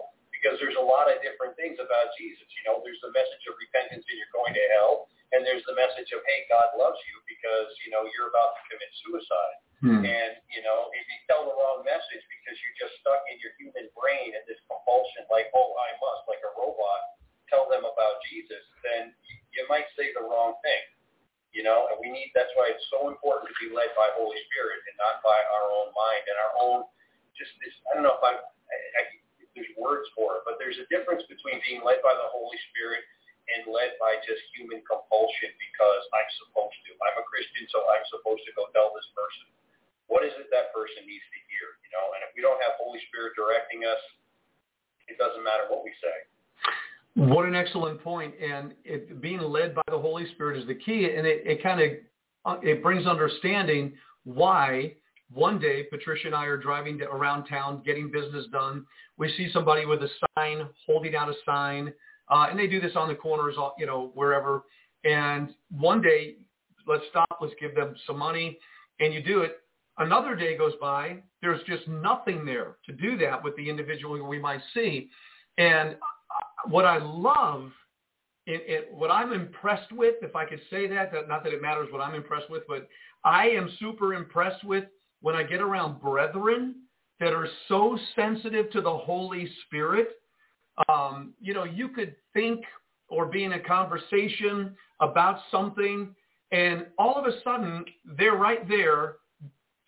because there's a lot of different things about Jesus. You know, there's the message of repentance and you're going to hell, and there's the message of hey, God loves you because you know you're about to commit suicide. Hmm. And you know, if you tell the wrong message because you're just stuck in your human brain and this compulsion, like oh, I must, like a robot, tell them about Jesus, then you, might say the wrong thing. You know, and we need. That's why it's so important to be led by Holy Spirit and not by our own mind and our own. Just this. I don't know if I, I, I there's words for it, but there's a difference between being led by the Holy Spirit and led by just human compulsion because I'm supposed to. I'm a Christian, so I'm supposed to go tell this person. What is it that person needs to hear? You know, and if we don't have Holy Spirit directing us, it doesn't matter what we say. What an excellent point. And it, being led by the Holy Spirit is the key. And it, it kind of uh, it brings understanding why one day Patricia and I are driving to, around town getting business done. We see somebody with a sign, holding out a sign, uh, and they do this on the corners, you know, wherever. And one day, let's stop, let's give them some money, and you do it. Another day goes by, there's just nothing there to do that with the individual we might see. And uh, what I love, it, it, what I'm impressed with, if I could say that, that, not that it matters what I'm impressed with, but I am super impressed with when I get around brethren that are so sensitive to the Holy Spirit. Um, you know, you could think or be in a conversation about something and all of a sudden they're right there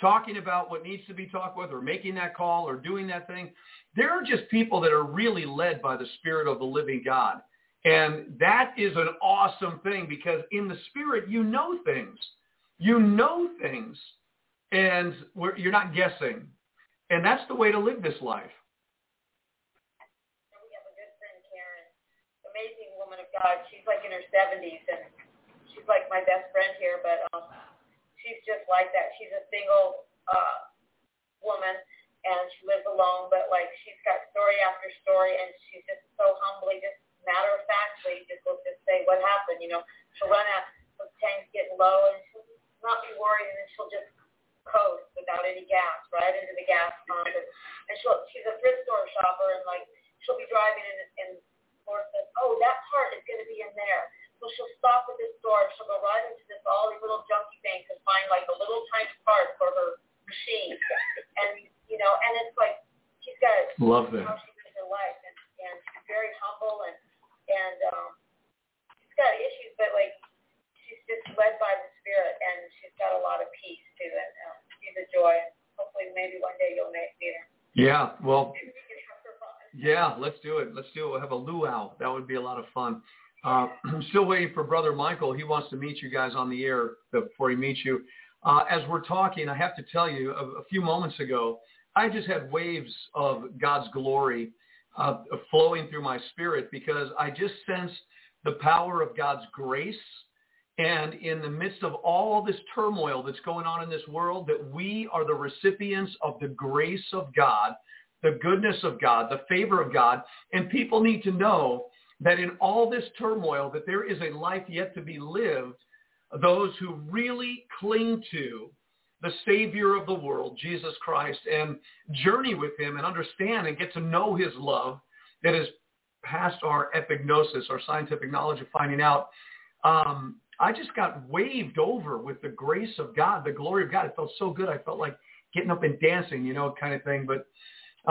talking about what needs to be talked with or making that call or doing that thing. There are just people that are really led by the Spirit of the living God. And that is an awesome thing because in the Spirit, you know things. You know things and you're not guessing. And that's the way to live this life. We have a good friend, Karen, amazing woman of God. She's like in her 70s, and she's like my best friend here, but um, she's just like that. She's a single uh, woman, and she lives alone, but like she's got story after story, and she's just so humbly, just matter of factly, just will just say what happened. You know, she'll run out, the tank's getting low, and she'll not be worried, and then she'll just coast without any gas, right into the gas pump. And, and she'll, she's a thrift store shopper, and like she'll be driving, and, and Laura says, "Oh, that part is going to be in there." So she'll stop at this store. She'll go right into this all these little junky things and find like a little tiny part for her machine. And you know, and it's like she's got love that how she lives her life, and and she's very humble and and um, she's got issues, but like she's just led by the spirit, and she's got a lot of peace too. And um, she's a joy. Hopefully, maybe one day you'll meet her. Yeah, well, yeah, let's do it. Let's do it. We'll have a luau. That would be a lot of fun. Uh, I'm still waiting for Brother Michael. He wants to meet you guys on the air before he meets you. Uh, as we're talking, I have to tell you, a, a, few moments ago, I just had waves of God's glory uh, flowing through my spirit because I just sensed the power of God's grace and in the midst of all this turmoil that's going on in this world, that we are the recipients of the grace of God, the goodness of God, the favor of God. And people need to know that in all this turmoil, that there is a life yet to be lived. Those who really cling to the Savior of the world, Jesus Christ, and journey with him and understand and get to know his love that is past our epignosis, our scientific knowledge of finding out. Um, I just got waved over with the grace of God, the glory of God. It felt so good. I felt like getting up and dancing, you know, kind of thing. But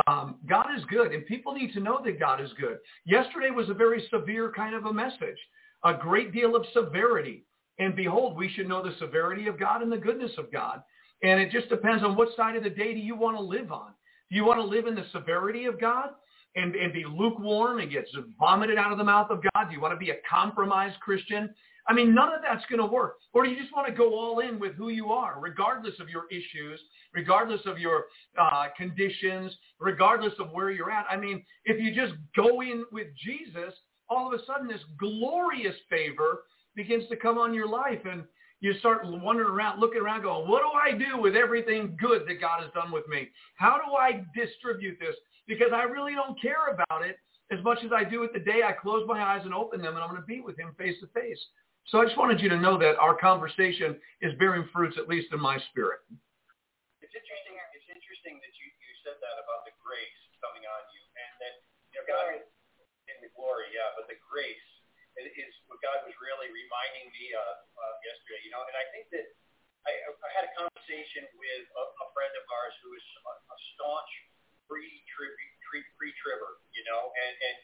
um, God is good, and people need to know that God is good. Yesterday was a very severe kind of a message, a great deal of severity. And behold, we should know the severity of God and the goodness of God. And it just depends on what side of the day do you want to live on. Do you want to live in the severity of God and, and be lukewarm and get vomited out of the mouth of God? Do you want to be a compromised Christian I mean, none of that's going to work. Or do you just want to go all in with who you are, regardless of your issues, regardless of your uh, conditions, regardless of where you're at? I mean, if you just go in with Jesus, all of a sudden this glorious favor begins to come on your life and you start wandering around, looking around going, what do I do with everything good that God has done with me? How do I distribute this? Because I really don't care about it as much as I do it the day I close my eyes and open them and I'm going to be with him face to face. So I just wanted you to know that our conversation is bearing fruits, at least in my spirit. It's interesting. It's interesting that you, you said that about the grace coming on you, and that you know, God in the glory, yeah, but the grace is what God was really reminding me of uh, yesterday. You know, and I think that I, I had a conversation with a, a friend of ours who is a, a staunch pre-tribber, you know, and and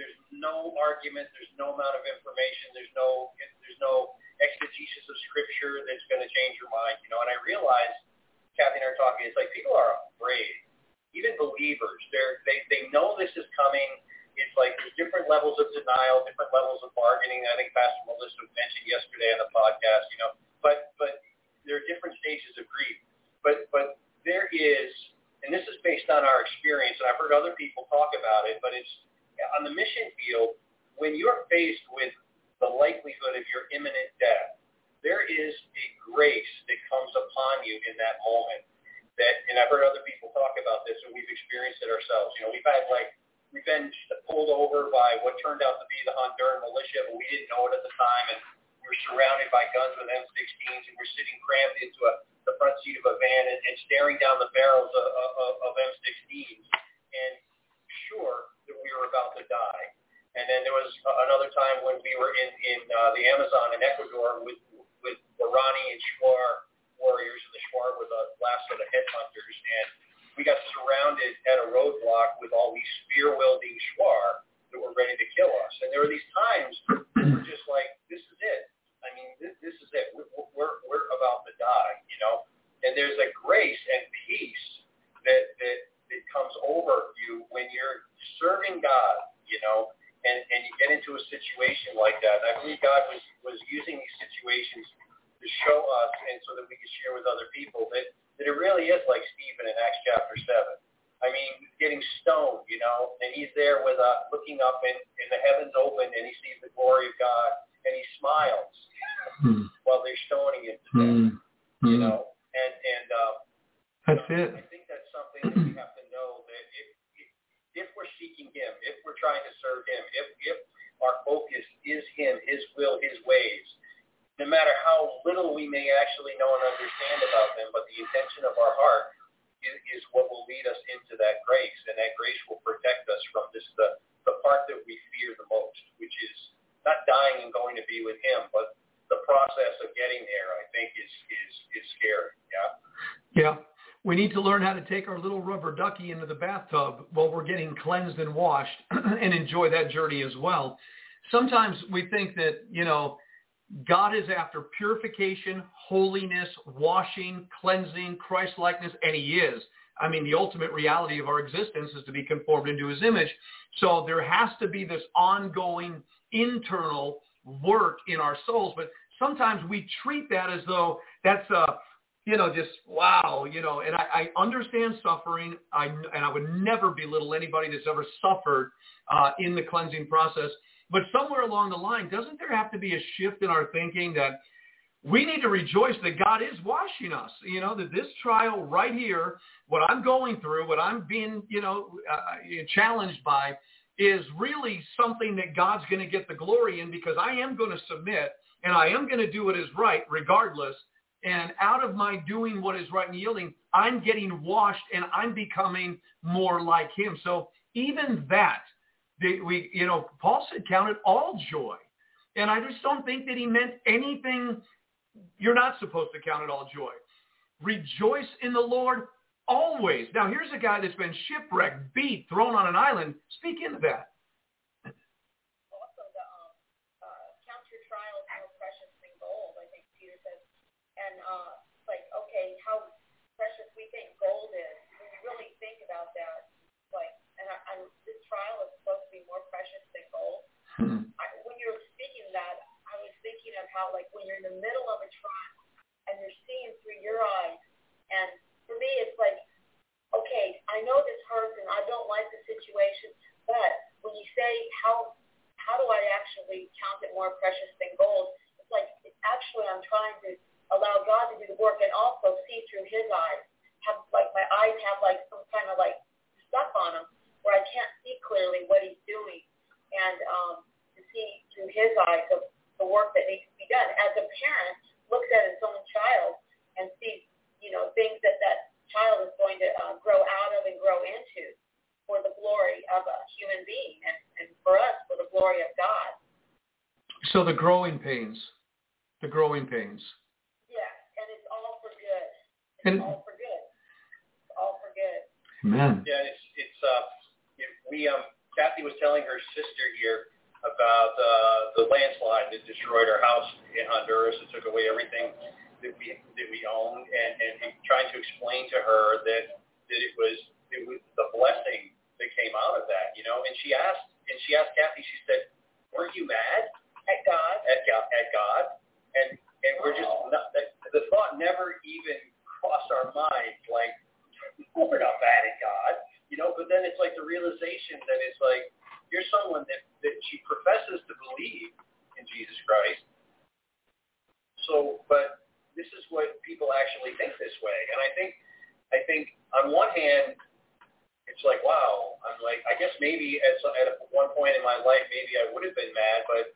there's no argument, there's no amount of information, there's no there's no exegesis of scripture that's going to change your mind, you know. And I realize, Cathy and I are talking, it's like people are afraid, even believers. They're they they know this is coming. It's like there's different levels of denial, different levels of bargaining. I think Pastor Melissa mentioned yesterday on the podcast, you know. But but there are different stages of grief. But but there is, and this is based on our experience, and I've heard other people talk about it, but it's on the mission field, when you're faced with the likelihood of your imminent death, there is a grace that comes upon you in that moment. That, and I've heard other people talk about this, and we've experienced it ourselves. You know, we've had like we've been pulled over by what turned out to be the Honduran militia, but we didn't know it at the time, and we were surrounded by guns with M16s, and we're sitting crammed into a, the front seat of a van and, and staring down the barrels of, of, of M16s. And sure, we were about to die. And then there was another time when we were in in uh, the Amazon in Ecuador with with the Rani and Shuar warriors, and the Shuar were the last of the headhunters, and we got surrounded at a roadblock with all these spear-wielding Shuar that were ready to kill us. And there were these times we're just like, this is it. I mean, this, this is it. We're, we're, we're about to die, you know? And there's a grace and peace that, that, that comes over you when you're serving God, you know, and, and you get into a situation like that. And I believe God was, was using these situations to show us and so that we can share with other people that, that it really is like Stephen in Acts chapter 7. I mean, getting stoned, you know, and he's there with uh, looking up and, and the heavens open and he sees the glory of God and he smiles Hmm. while they're stoning him to death, Hmm. you Hmm. know. And and uh, That's I it. think that's something that we have to know that if, if we're seeking Him, if we're trying to serve Him, if if our focus is Him, His will, His ways, no matter how little we may actually know and understand about them, but the intention of our heart is, is what will lead us into that grace, and that grace will protect us from this the the part that we fear the most, which is not dying and going to be with Him, but the process of getting there. I think is is is scary. Yeah. Yeah. We need to learn how to take our little rubber ducky into the bathtub while we're getting cleansed and washed and enjoy that journey as well. Sometimes we think that, you know, God is after purification, holiness, washing, cleansing, Christ-likeness, and he is. I mean, the ultimate reality of our existence is to be conformed into his image. So there has to be this ongoing internal work in our souls. But sometimes we treat that as though that's a, you know, just wow, you know, and I, I understand suffering. I and I would never belittle anybody that's ever suffered uh, in the cleansing process. But somewhere along the line, doesn't there have to be a shift in our thinking that we need to rejoice that God is washing us? You know, that this trial right here, what I'm going through, what I'm being, you know, uh, challenged by, is really something that God's going to get the glory in because I am going to submit and I am going to do what is right regardless. And out of my doing what is right and yielding, I'm getting washed and I'm becoming more like him. So even that, we, you know, Paul said, count it all joy. And I just don't think that he meant anything. You're not supposed to count it all joy. Rejoice in the Lord always. Now, here's a guy that's been shipwrecked, beat, thrown on an island. Speak into that. also the um, uh, count your trials more precious than gold. I think Peter says, and uh, like okay, how precious we think gold is. When you really think about that, like, and I, I, this trial is supposed to be more precious than gold. Hmm. When you were speaking that, I was thinking of how like when you're in the middle of a trial and you're seeing through your eyes, and for me it's like, okay, I know this hurts and I don't like the situation, but when you say how how do I actually count it more precious than gold? It's like it's actually I'm trying to allow God to do the work and also see through His eyes. Have like my eyes have like some kind of like stuff on them where I can't see clearly what He's doing, and um, see through His eyes the, the work that needs to be done. As a parent looks at his own child and sees you know things that that child is going to uh, grow out of and grow into for the glory of a human being and, and for us for the glory of God. So the growing pains, the growing pains. Yes, and it's all for good. It's And- all for good. It's all for good. Amen. Yeah, it's it's uh, it, we um, Cathy was telling her sister here about uh, the landslide that destroyed our house in Honduras. It took away everything that we that we owned, and, and, and trying to explain to her that that it was it was the blessing that came out of that, you know. And she asked and she asked Cathy. She said, "Weren't you mad At God. at God?" At God? And and we're just not, the, the thought never even crossed our minds like we're not mad at God, you know. But then it's like the realization that it's like you're someone that professes to believe in Jesus Christ. So, but this is what people actually think this way, and I think I think on one hand, it's like wow, I'm like I guess maybe at some, at one point in my life maybe I would have been mad, but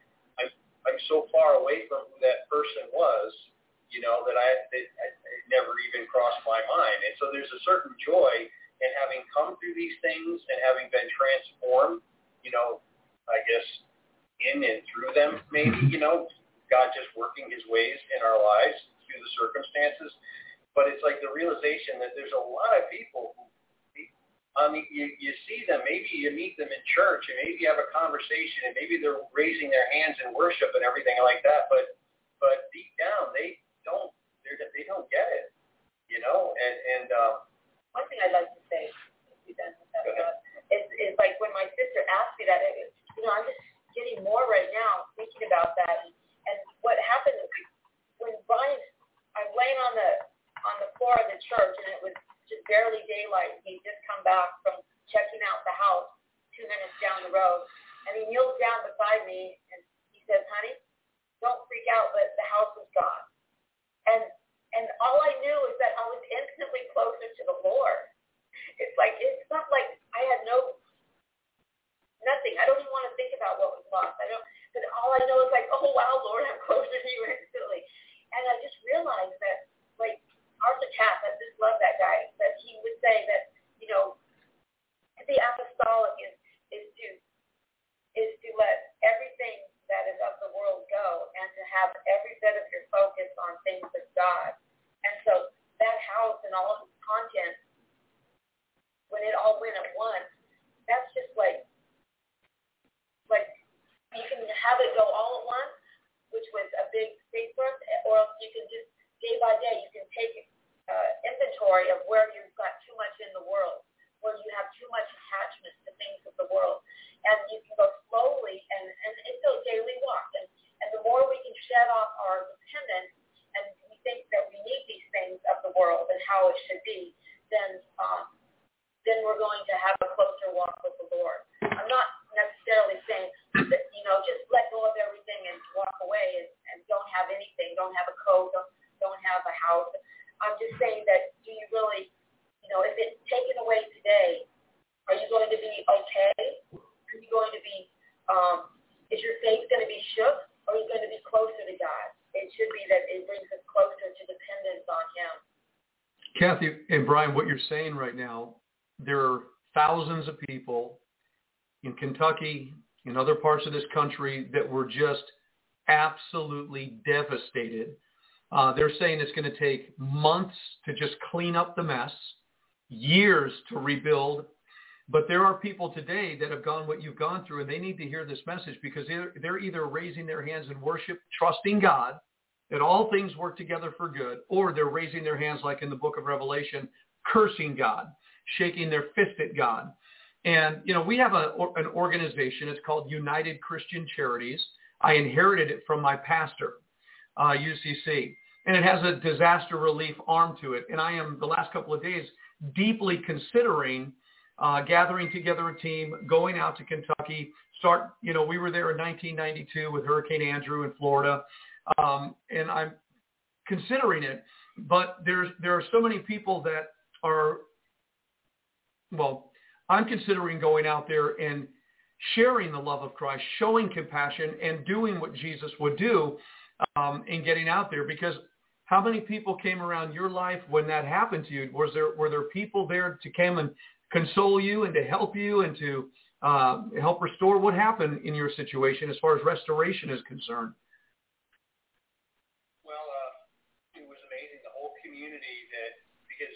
um, is your faith going to be shook or you going to be closer to God? It should be that it brings us closer to dependence on him. Cathy and Brian, what you're saying right now, there are thousands of people in Kentucky, in other parts of this country that were just absolutely devastated uh, they're saying it's going to take months to just clean up the mess, years to rebuild. But there are people today that have gone what you've gone through, and they need to hear this message because they're, they're either raising their hands in worship, trusting God, that all things work together for good, or they're raising their hands like in the book of Revelation, cursing God, shaking their fist at God. And, you know, we have a, an organization. It's called United Christian Charities. I inherited it from my pastor, uh, UCC and it has a disaster relief arm to it. And I am the last couple of days deeply considering uh, gathering together a team, going out to Kentucky. Start, you know, we were there in 1992 with Hurricane Andrew in Florida, um, and I'm considering it. But there's there are so many people that are, well, I'm considering going out there and sharing the love of Christ, showing compassion, and doing what Jesus would do um, in getting out there because how many people came around your life when that happened to you? Was there were there people there to come and console you and to help you and to uh, help restore? What happened in your situation as far as restoration is concerned? Well, uh, it was amazing. The whole community that because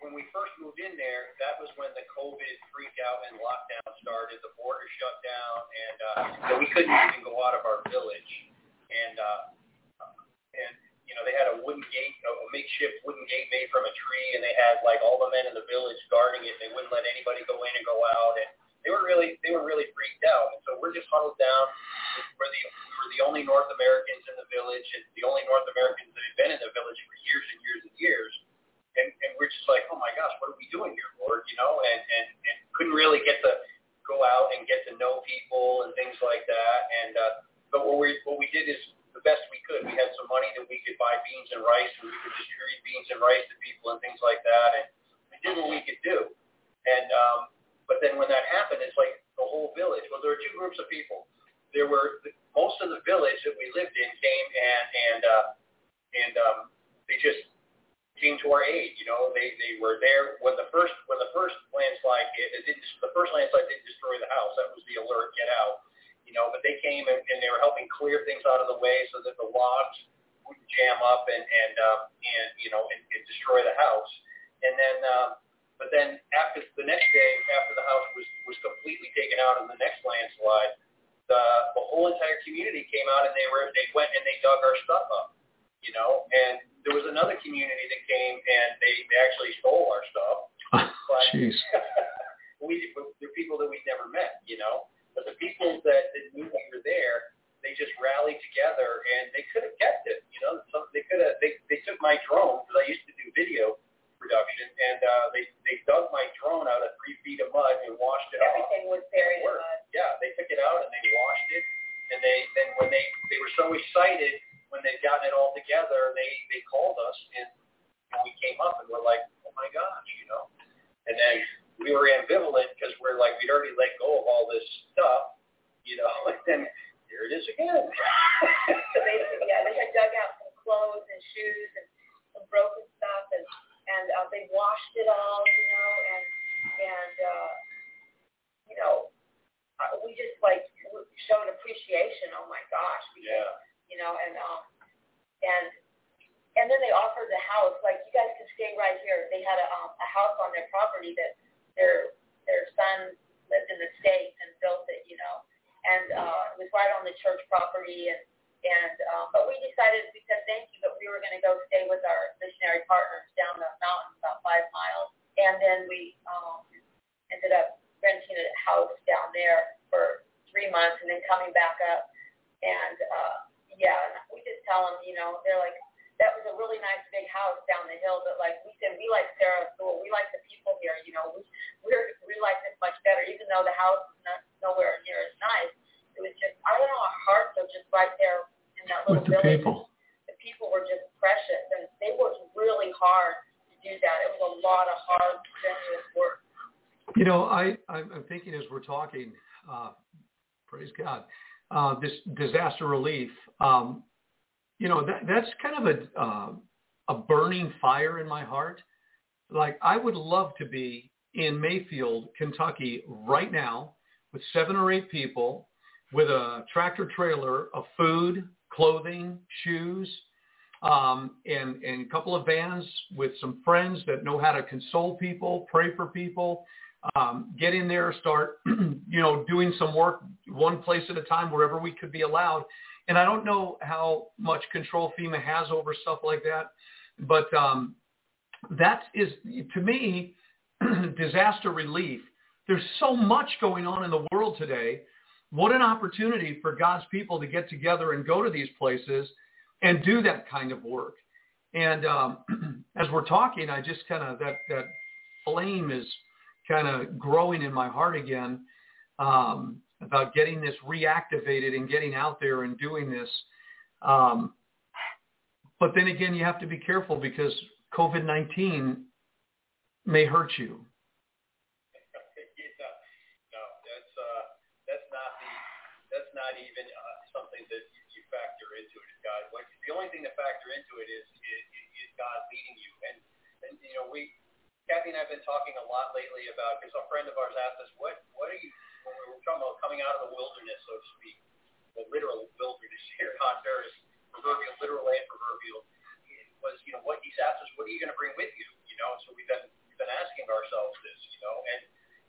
when we first moved in there, that was when the COVID freak out and lockdown started. The border shut down, and uh, so we couldn't even go out of our village. And uh, you know, they had a wooden gate, a makeshift wooden gate made from a tree, and they had like all the men in the village guarding it. They wouldn't let anybody go in and go out, and they were really they were really freaked out. And so we're just huddled down. We're the we were the only North Americans in the village, and the only North Americans that had been in the village for years and years and years. And, and we're just like, oh my gosh, what are we doing here, Lord? You know, and and and couldn't really get to go out and get to know people and things like that. And uh, but what we what we did is best we could. We had some money that we could buy beans and rice, and we could distribute beans and rice to people and things like that. And we did what we could do. And um, but then when that happened, it's like the whole village. Well, there were two groups of people. There were most of the village that we lived in came and and uh, and um, they just came to our aid. You know, they they were there when the first when the first landslide hit. It didn't the first landslide didn't destroy the house. That was the alert. Get out you know, but they came and, and they were helping clear things out of the way so that the logs wouldn't jam up and and um, and you know and, and destroy the house. And then, um, but then after the next day, after the house was was completely taken out in the next landslide, the the whole entire community came out and they were they went and they dug our stuff up, you know. And there was another community that came and they they actually stole our stuff. Jeez. we they're people that we'd never met, you know. But the people that, that knew we were there, they just rallied together and they could have kept it, you know. So they could have they they took my drone because I used to do video production, and uh, they they dug my drone out of three feet of mud and washed it Everything off. was buried in mud. Yeah, they took it out and they washed it, and they then when they they were so excited when they'd gotten it all together, they they called us and we came up and we're like, oh my gosh, you know, and then we were ambivalent because we're like we'd already let go of all this stuff, you know, and then here it is again. So they, yeah, they had dug out some clothes and shoes and some broken stuff, and and uh, they washed it all, you know, and and uh, you know, uh, we just like showed appreciation. Oh my gosh, because, yeah. you know, and um, and and then they offered the house, like you guys can stay right here. They had a um, a house on their property that their their son lived in the states and built it, you know, and uh, it was right on the church property and and um, but we decided we said thank you, but we were going to go stay with our missionary partners down the mountain about five miles, and then we um, ended up renting a house down there for three months, and then coming back up, and uh, yeah, we just tell them, you know, they're like that was a really nice big house down the hill, but like we said, we like Sarah School, we like the people here, you know, we we're we like this much better, even though the house is not nowhere near as nice. It was just I don't know, our hearts are just right there in that little With the village. people. The people were just precious, and they worked really hard to do that. It was a lot of hard, strenuous work. You know, I, I'm I'm thinking as we're talking, uh, praise God, uh, this disaster relief, um, you know, that, that's kind of a, uh, a burning fire in my heart. Like I would love to be in Mayfield, Kentucky right now with seven or eight people with a tractor trailer of food, clothing, shoes, um, and, and a couple of vans with some friends that know how to console people, pray for people, um, get in there, start, you know, doing some work one place at a time wherever we could be allowed. And I don't know how much control FEMA has over stuff like that, but um, that is, to me, disaster relief. There's so much going on in the world today. What an opportunity for God's people to get together and go to these places and do that kind of work. And um, as we're talking, I just kind of, that, that flame is kind of growing in my heart again um, about getting this reactivated and getting out there and doing this. Um, but then again, you have to be careful because COVID-19 may hurt you. No, that's uh, that's not even uh, something that you, factor into it. God, the only thing to factor into it is God leading you. And you know we, Cathy and I've been talking a lot lately about because a friend of ours asked us what what are you we were talking about coming out of the wilderness, so to speak, the literal wilderness here, not proverbial, literal and proverbial. Was you know what he asked us, what are you going to bring with you? You know, so we've been we've been asking ourselves this, you know, and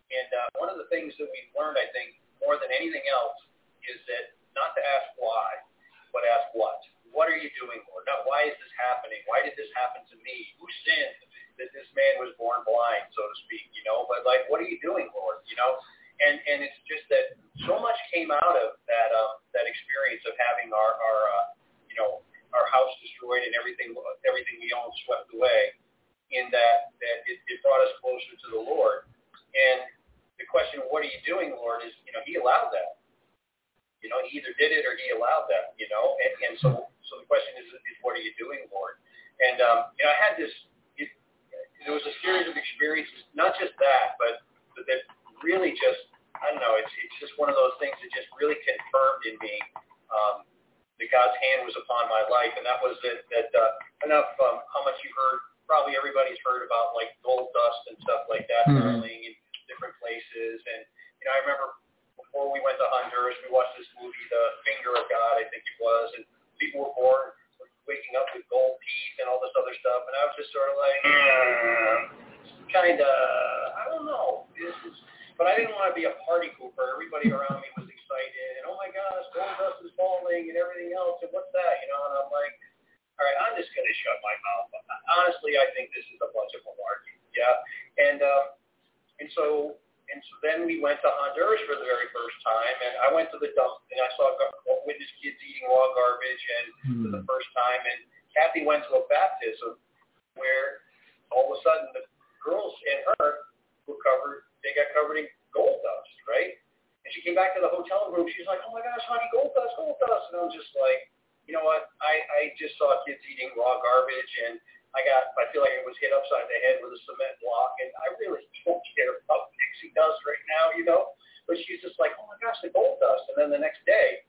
and uh, one of the things that we've learned, I think, more than anything else, is that not to ask why, but ask what. What are you doing, Lord? Not why is this happening? Why did this happen to me? Who sinned that this man was born blind, so to speak? You know, but like, what are you doing, Lord? You know, and and it's just that so much came out of that um, that experience of having our our uh, you know our house destroyed and everything everything we owned swept away. In that that it, it brought us closer to the Lord. And the question, what are you doing, Lord, is, you know, he allowed that. You know, he either did it or he allowed that, you know. And, and so so the question is, is what are you doing, Lord? And, um, you know, I had this, it, there was a series of experiences, not just that, but that really just, I don't know, it's, it's just one of those things that just really confirmed in me um, that God's hand was upon my life. And that was that, that uh, enough um, how much you heard, probably everybody's heard about like gold dust and stuff like that, Mhm. hurling in different places. And, you know, I remember before we went to Honduras, we watched this movie, The Finger of God, I think it was, and people were born waking up with gold teeth and all this other stuff. And I was just sort of like, kind of but I didn't want to be a party pooper. Everybody around me was excited, and oh my gosh, gold dust is falling, and everything else, and what's that, you know? And I'm like, all right, I'm just going to shut my mouth. Honestly, I think this is a bunch of malarkey, yeah. And um, and so and so then we went to Honduras for the very first time, and I went to the dump and I saw witness kids eating raw garbage, and mm. for the hmm. first time, and Cathy went to a baptism where all of a sudden the girls and her were covered they got covered in gold dust, right? And she came back to the hotel room. She's like, "Oh my gosh, honey, gold dust, gold dust," and I'm just like, you know what? I I just saw kids eating raw garbage, and I got I feel like I was hit upside the head with a cement block, and I really don't care about pixie dust right now, you know. But she's just like, "Oh my gosh, the gold dust," and then the next day,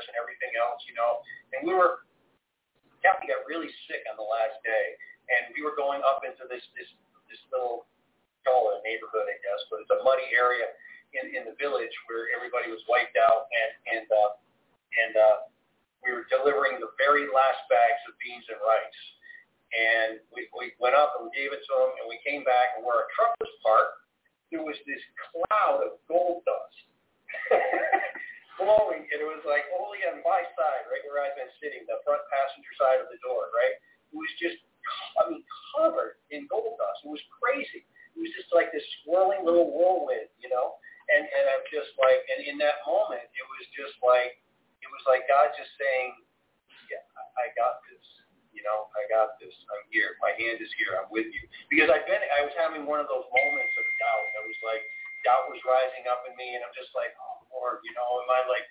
purifiers and everything else, you know. And we were, Cathy got really sick on the last day, and we were going up into this this this little, call it a neighborhood, I guess, but it's a muddy area in in the village where everybody was wiped out, and and uh, and uh, we were delivering the very last bags of beans and rice. And we, we went up and we gave it to them, and we came back, and where our truck was parked, there was this cloud of gold dust blowing, and it was like only on my side, right where I've been sitting, the front passenger side of the door, right? It was just, I mean, covered in gold dust. It was crazy. It was just like this swirling little whirlwind, you know? And and I'm just like, and in that moment, it was just like, it was like God just saying, yeah, I got this. You know, I got this. I'm here. My hand is here. I'm with you. Because I've been, I was having one of those moments of doubt. I was like, doubt was rising up in me, and I'm just like, oh Lord, you know, am I like,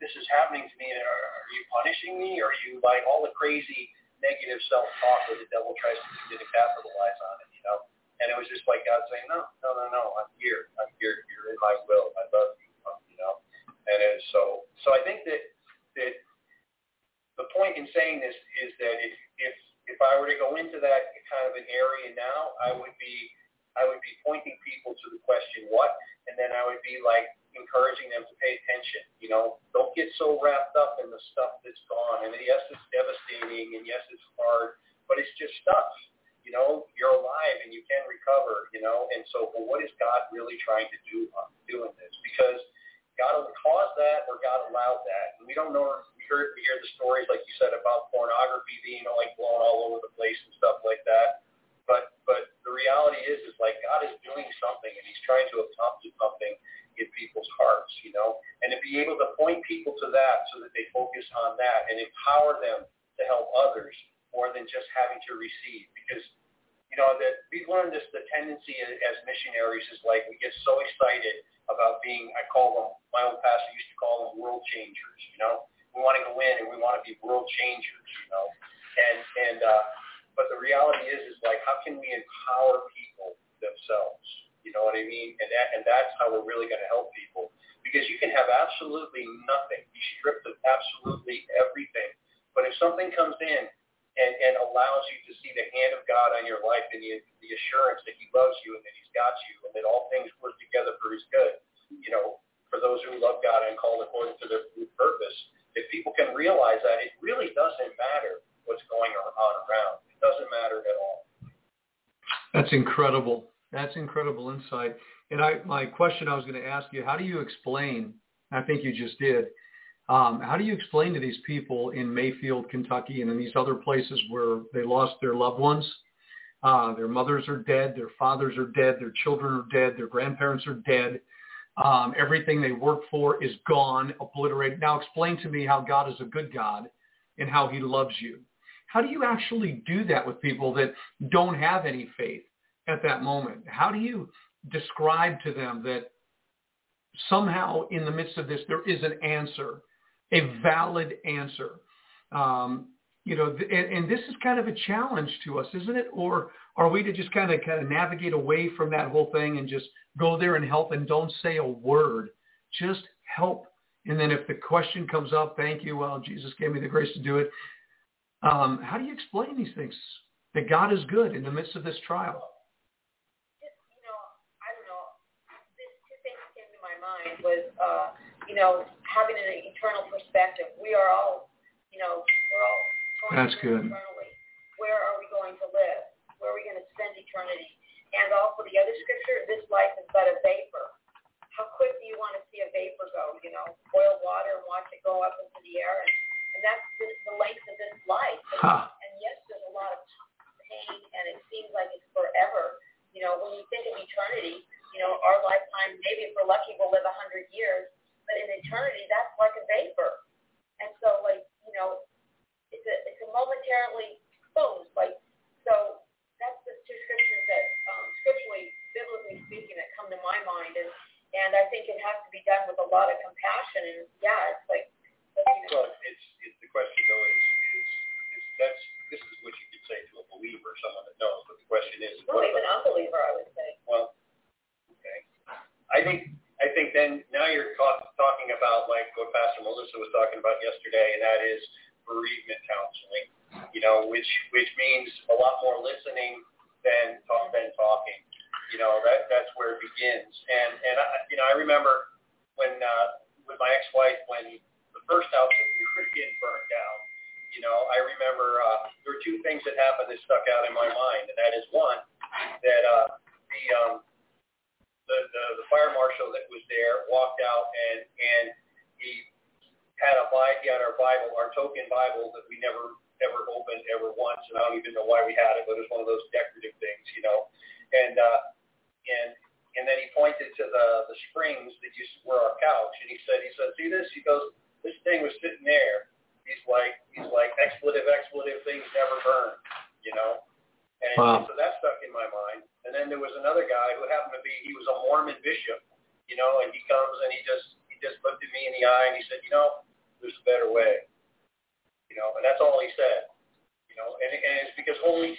this is happening to me? Are, are you punishing me? Are you like all the crazy negative self-talk that the devil tries to, to capitalize on it? You know, and it was just like God saying, no, no, no, no. I'm here. I'm here. You're in my will. I love you. You know. And it, so, so I think that that the point in saying this is that if if if I were to go into that kind of an area now, I would be I would be pointing people to the question what, and then I would be like encouraging them to pay attention. You know, don't get so wrapped up in the stuff that's gone. And yes, it's devastating, and yes, it's hard, but it's just stuff. You know, you're alive and you can recover. You know, and so, but what is God really trying? to do uh, doing this because God caused that or God allowed that. And we don't know. We heard we hear the stories like you said about pornography being like blown all over the place and stuff like that. But but the reality is is like God is doing something and He's trying to accomplish something in people's hearts, you know, and to be able to point people to that so that they focus on that and empower them to help others more than just having to receive. Because you know that we've learned this the tendency as missionaries is like we get so excited about being I call them my old pastor used to call them world changers you know? We want to go in and we want to be world changers you know? And and uh but the reality is is like how can we empower people themselves you know what I mean and that and that's how we're really going to help people because you can have absolutely nothing be stripped of absolutely everything but if something comes in and, and allows you to see the hand of God on your life and the, the assurance that he loves you and that he's got you and that all things work together for his good, you know, for those who love God and called according to their purpose, if people can realize that, it really doesn't matter what's going on around. It doesn't matter at all. That's incredible. That's incredible insight. And I, my question I was going to ask you, how do you explain, I think you just did, um, how do you explain to these people in Mayfield, Kentucky, and in these other places where they lost their loved ones? Uh, their mothers are dead, their fathers are dead, their children are dead, their grandparents are dead. Um, everything they worked for is gone, obliterated. Now explain to me how God is a good God and how he loves you. How do you actually do that with people that don't have any faith at that moment? How do you describe to them that somehow in the midst of this there is an answer a valid answer. Um, you know, and, and this is kind of a challenge to us, isn't it? Or are we to just kind of kind of navigate away from that whole thing and just go there and help and don't say a word, just help. And then if the question comes up, thank you. Well, Jesus gave me the grace to do it. Um, how do you explain these things? That God is good in the midst of this trial. Just, you know, I don't know. This two things came to my mind was, uh, you know, having an eternal perspective. We are all, you know, we're all That's good. eternally. Where are we going to live? Where are we going to spend eternity? And also the other scripture, this life is but a vapor. How quick do you want to see a vapor go? You know, boil water and watch it go up into the air. And, and that's the, the length of this life. Huh. and yes, there's a lot of pain, and it seems like it's forever. You know, when you think of eternity, you know, our lifetime, maybe if we're lucky, we'll live a 100 years but in eternity, that's like a vapor. And so, like, you know, it's a it's a momentarily boom. Like, so that's the two scriptures that, um, scripturally, biblically speaking, that come to my mind. And and I think it has to be done with a lot of compassion. And yeah, it's like. You know, well, it's, it's the question though is, is is that's this is what you could say to a believer, someone that knows. But the question is, well, even unbeliever, I would say. Well, okay. I think I think then now you're talk, talking about like what Pastor Melissa was talking about yesterday, and that is bereavement counseling. You know, which which means a lot more listening than talk, than talking. You know, that that's where it begins. And and I, you know, I remember when uh, with my ex-wife when the first house that we were getting burned down. You know, I remember uh, there were two things that happened that stuck out in my mind, and that is one that uh, the um, the, the, the fire marshal that was there walked out and, and he had a he had our Bible, our token Bible that we never ever opened ever once, and I don't even know why we had it, but it was one of those decorative things, you know. And uh, and and then he pointed to the the springs that used to were our couch, and he said, he said, see this? He goes, this thing was sitting there. He's like, he's like expletive, expletive things never burn, you know. And wow. so that stuck in my mind. And then there was another guy who happened to be, he was a Mormon bishop, you know, and he comes and he just, he just looked at me in the eye and he said, you know, there's a better way. You know, and that's all he said. You know, and, and it's because holy,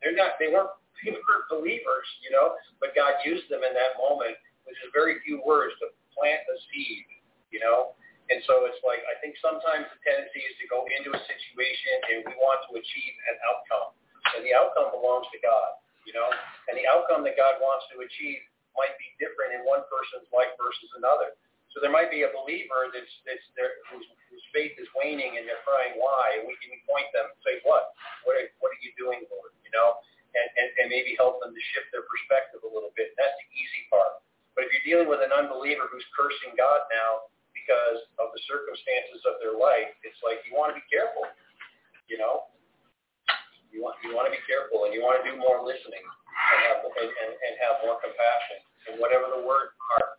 they're not, they weren't, they were believers, you know, but God used them in that moment with just very few words to plant a seed, you know. And so it's like, I think sometimes the tendency is to go into a situation and we want to achieve an outcome and the outcome belongs to God, you know. And the outcome that God wants to achieve might be different in one person's life versus another. So there might be a believer that's that's there whose, whose faith is waning and they're crying why, and we can point them and say, what, what are, what are you doing, Lord, you know? and, and, and maybe help them to shift their perspective a little bit. That's the easy part. But if you're dealing with an unbeliever who's cursing God now because of the circumstances of their life, it's like you want to be careful. You know, you want you want to be careful and you want to do more listening and have and, and, and have more compassion. And whatever the word are,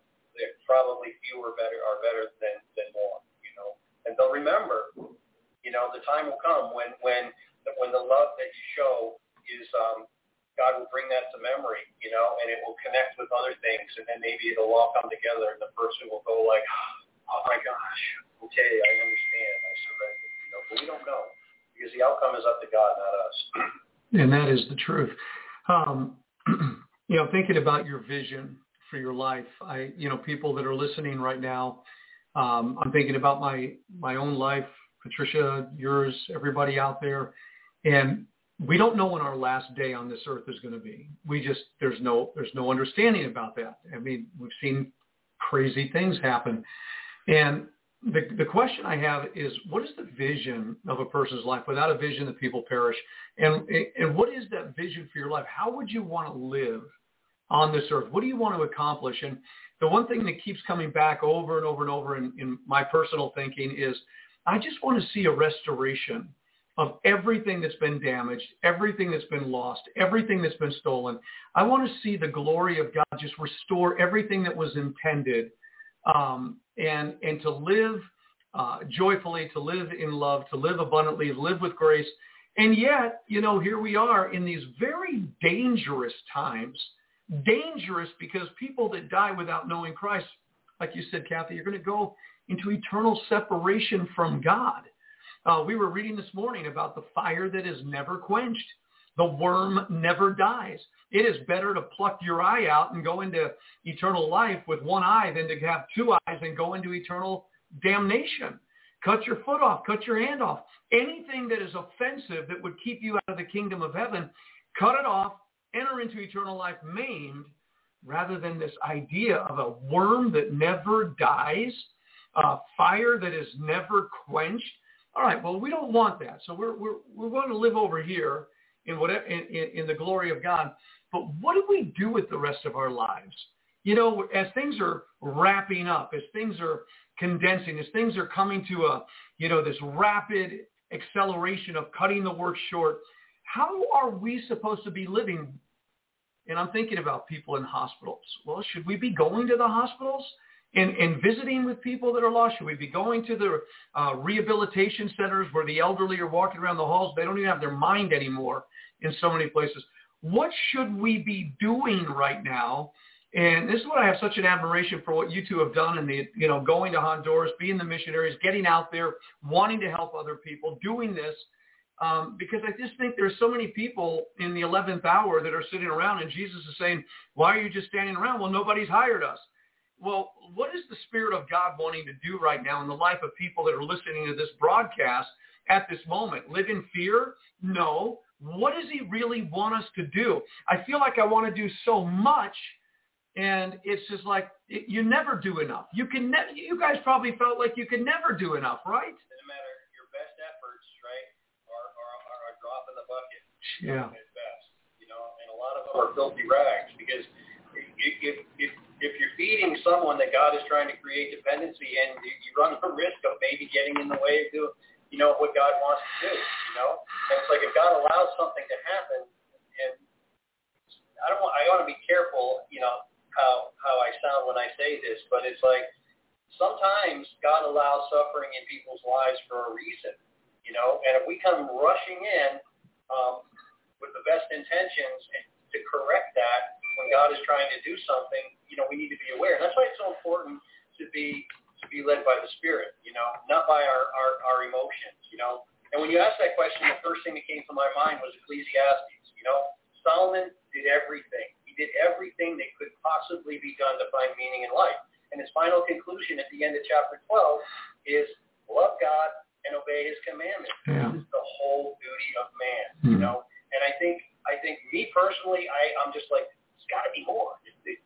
probably fewer better are better than than more. You know, and they'll remember. You know, the time will come when when when the love that you show is um, God will bring that to memory, you know, and it will connect with other things, and then maybe it'll all come together, and the person will go like, "Oh my gosh, okay, I understand, I surrender," you know. But we don't know because the outcome is up to God, not us. And that is the truth. Um, you know, thinking about your vision for your life, I, you know, people that are listening right now, um, I'm thinking about my my own life, Patricia, yours, everybody out there, and we don't know when our last day on this earth is going to be. We just there's no there's no understanding about that. I mean, we've seen crazy things happen, and the the question I have is, what is the vision of a person's life? Without a vision, the people perish. And and what is that vision for your life? How would you want to live on this earth? What do you want to accomplish? And the one thing that keeps coming back over and over and over in, in my personal thinking is, I just want to see a restoration of everything that's been damaged, everything that's been lost, everything that's been stolen. I want to see the glory of God just restore everything that was intended um, and, and to live uh, joyfully, to live in love, to live abundantly, live with grace. And yet, you know, here we are in these very dangerous times. Dangerous because people that die without knowing Christ, like you said, Cathy, you're going to go into eternal separation from God. Uh, we were reading this morning about the fire that is never quenched. The worm never dies. It is better to pluck your eye out and go into eternal life with one eye than to have two eyes and go into eternal damnation. Cut your foot off. Cut your hand off. Anything that is offensive that would keep you out of the kingdom of heaven, cut it off. Enter into eternal life maimed rather than this idea of a worm that never dies, a fire that is never quenched, all right, well, we don't want that. So we're, we're, we're going to live over here in, whatever, in, in, in the glory of God. But what do we do with the rest of our lives? You know, as things are wrapping up, as things are condensing, as things are coming to a, you know, this rapid acceleration of cutting the work short, how are we supposed to be living? And I'm thinking about people in hospitals. Well, should we be going to the hospitals? In, in visiting with people that are lost? Should we be going to the uh, rehabilitation centers where the elderly are walking around the halls? They don't even have their mind anymore in so many places. What should we be doing right now? And this is what I have such an admiration for what you two have done and the, you know, going to Honduras, being the missionaries, getting out there, wanting to help other people, doing this. Um, because I just think there's so many people in the 11th hour that are sitting around and Jesus is saying, why are you just standing around? Well, nobody's hired us well, what is the Spirit of God wanting to do right now in the life of people that are listening to this broadcast at this moment? Live in fear? No. What does he really want us to do? I feel like I want to do so much, and it's just like you never do enough. You can ne- You guys probably felt like you could never do enough, right? Doesn't matter. Your best efforts, right, are, are, are a drop in the bucket. Yeah. At best, you know, and a lot of them are filthy rags because if, if if you're feeding someone that God is trying to create dependency and you run the risk of maybe getting in the way of doing, you know, what God wants to do, you know? And it's like if God allows something to happen, and I don't want, I want to be careful, you know, how, how I sound when I say this, but it's like sometimes God allows suffering in people's lives for a reason, you know? And if we come rushing in um, with the best intentions to correct that, when God is trying to do something, you know, we need to be aware. And that's why it's so important to be to be led by the Spirit, you know, not by our, our, our emotions, you know. And when you ask that question, the first thing that came to my mind was Ecclesiastes. You know, Solomon did everything. He did everything that could possibly be done to find meaning in life. And his final conclusion at the end of chapter 12 is love God and obey his commandments. Yeah. This is the whole duty of man, mm-hmm. you know. And I think I think me personally, I, I'm just like it's got to be more. It, it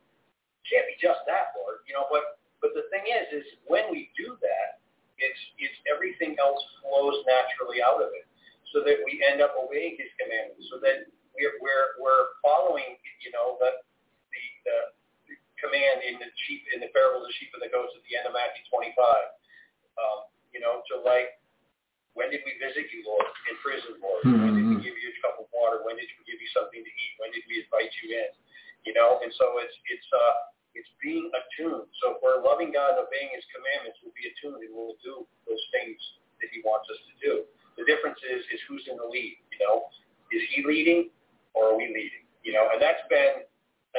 can't be just that, Lord. You know, but but the thing is, is when we do that, it's it's everything else flows naturally out of it, so that we end up obeying His commandments, so that we're we're we're following, you know, the the, the command in the sheep in the parable of the sheep and the goats at the end of Matthew 25. Um, you know, to like, when did we visit you, Lord, in prison, Lord? Mm-hmm. When did we give you a cup of water? When did we give you something to eat? When did we invite you in? You know, and so it's it's uh it's being attuned. So if we're loving God and obeying His commandments, we'll be attuned and we'll do those things that He wants us to do. The difference is is who's in the lead. You know, is He leading or are we leading? You know, and that's been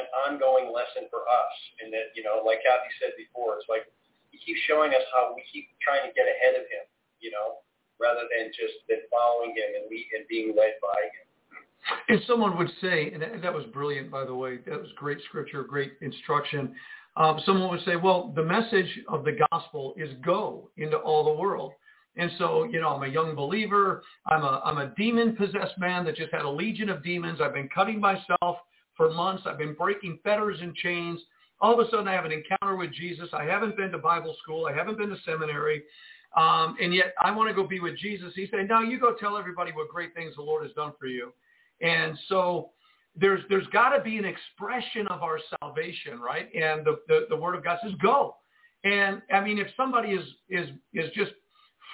an ongoing lesson for us. And that you know, like Cathy said before, it's like He keeps showing us how we keep trying to get ahead of Him. You know, rather than just than following Him and lead and being led by Him. And someone would say, and that was brilliant, by the way. That was great scripture, great instruction. Um, someone would say, well, the message of the gospel is go into all the world. And so, you know, I'm a young believer. I'm a, I'm a demon-possessed man that just had a legion of demons. I've been cutting myself for months. I've been breaking fetters and chains. All of a sudden, I have an encounter with Jesus. I haven't been to Bible school. I haven't been to seminary. Um, and yet I want to go be with Jesus. He said, no, you go tell everybody what great things the Lord has done for you. And so there's there's got to be an expression of our salvation, right? And the, the, the word of God says, go. And I mean, if somebody is is is just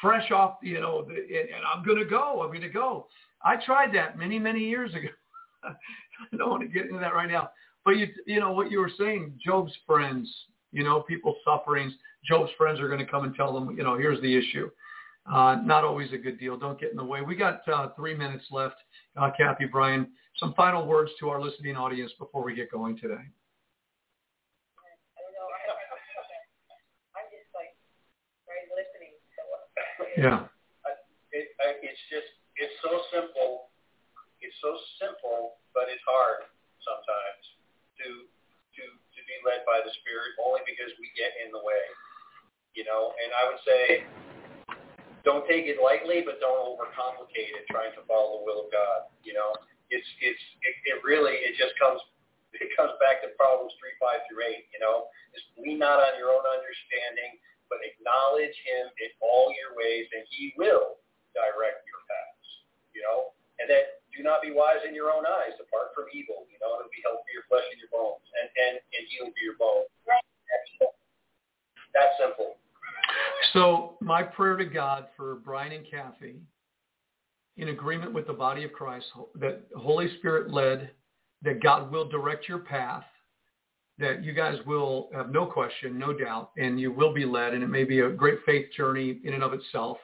fresh off, you know, the, and I'm going to go, I'm going to go. I tried that many many years ago. I don't want to get into that right now. But you you know what you were saying, Job's friends, you know, people's sufferings. Job's friends are going to come and tell them, you know, here's the issue. Uh, not always a good deal. Don't get in the way. We got uh, three minutes left. Uh, Cathy, Brian, some final words to our listening audience before we get going today. Yeah. It, it's just, it's so simple. It's so simple, but it's hard sometimes to, to, to be led by the Spirit only because we get in the way, you know, and I would say don't take it lightly, but don't overcomplicate it trying to follow the will of God. You know, it's it's it, it really it just comes it comes back to Proverbs three five through eight. You know, just lean not on your own understanding, but acknowledge Him in all your ways, and He will direct your paths. You know, and then do not be wise in your own eyes. Depart from evil. You know, it'll be health for your flesh and your bones, and and and healing for your bones. That's simple. So my prayer to God for Brian and Cathy, in agreement with the body of Christ, that Holy Spirit led, that God will direct your path, that you guys will have no question, no doubt, and you will be led, and it may be a great faith journey in and of itself.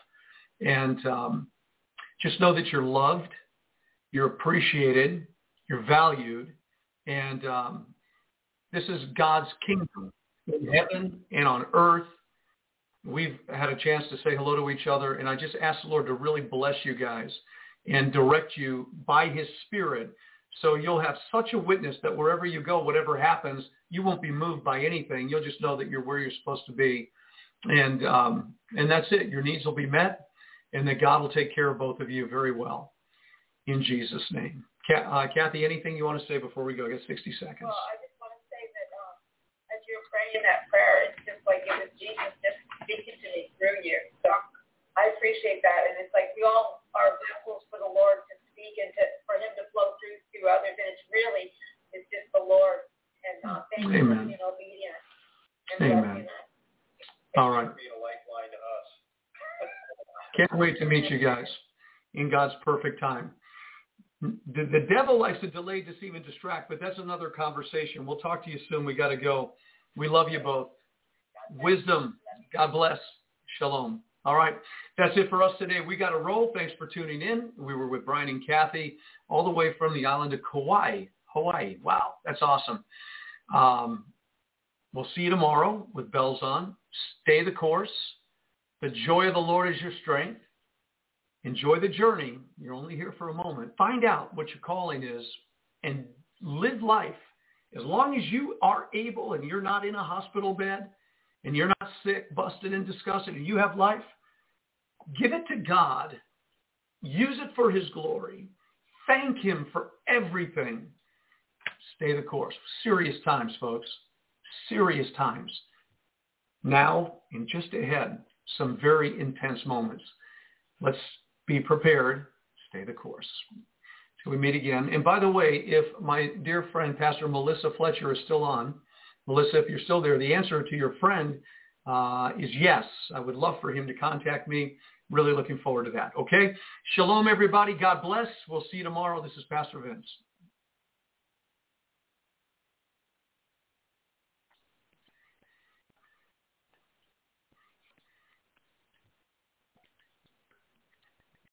And um, just know that you're loved, you're appreciated, you're valued, and um, this is God's kingdom in heaven and on earth we've had a chance to say hello to each other, and I just ask the Lord to really bless you guys and direct you by his spirit so you'll have such a witness that wherever you go, whatever happens, you won't be moved by anything. You'll just know that you're where you're supposed to be. And, um, and that's it. Your needs will be met and that God will take care of both of you very well in Jesus' name. Uh, Cathy, anything you want to say before we go? I got 60 seconds. Well, I just want to say that um, as you're praying that prayer, it's just like it was Jesus just speaking to me through you. So I appreciate that. And it's like we all are vessels for the Lord to speak and to, for him to flow through to others. And it's really, it's just the Lord. And uh, thank Amen. you for being obedient. And Amen. All right. Can't wait to meet you guys in God's perfect time. The, the devil likes to delay, deceive, and distract, but that's another conversation. We'll talk to you soon. We got to go. We love you both. Wisdom. God bless. Shalom. All right. That's it for us today. We got a roll. Thanks for tuning in. We were with Brian and Cathy all the way from the island of Kauai. Hawaii. Wow. That's awesome. Um, we'll see you tomorrow with bells on. Stay the course. The joy of the Lord is your strength. Enjoy the journey. You're only here for a moment. Find out what your calling is and live life. As long as you are able and you're not in a hospital bed, and you're not sick, busted, and disgusted, and you have life, give it to God. Use it for his glory. Thank him for everything. Stay the course. Serious times, folks. Serious times. Now, and just ahead, some very intense moments. Let's be prepared. Stay the course. till we meet again. And by the way, if my dear friend, Pastor Melissa Fletcher, is still on, Melissa, if you're still there, the answer to your friend uh, is yes. I would love for him to contact me. Really looking forward to that. Okay? Shalom, everybody. God bless. We'll see you tomorrow. This is Pastor Vince.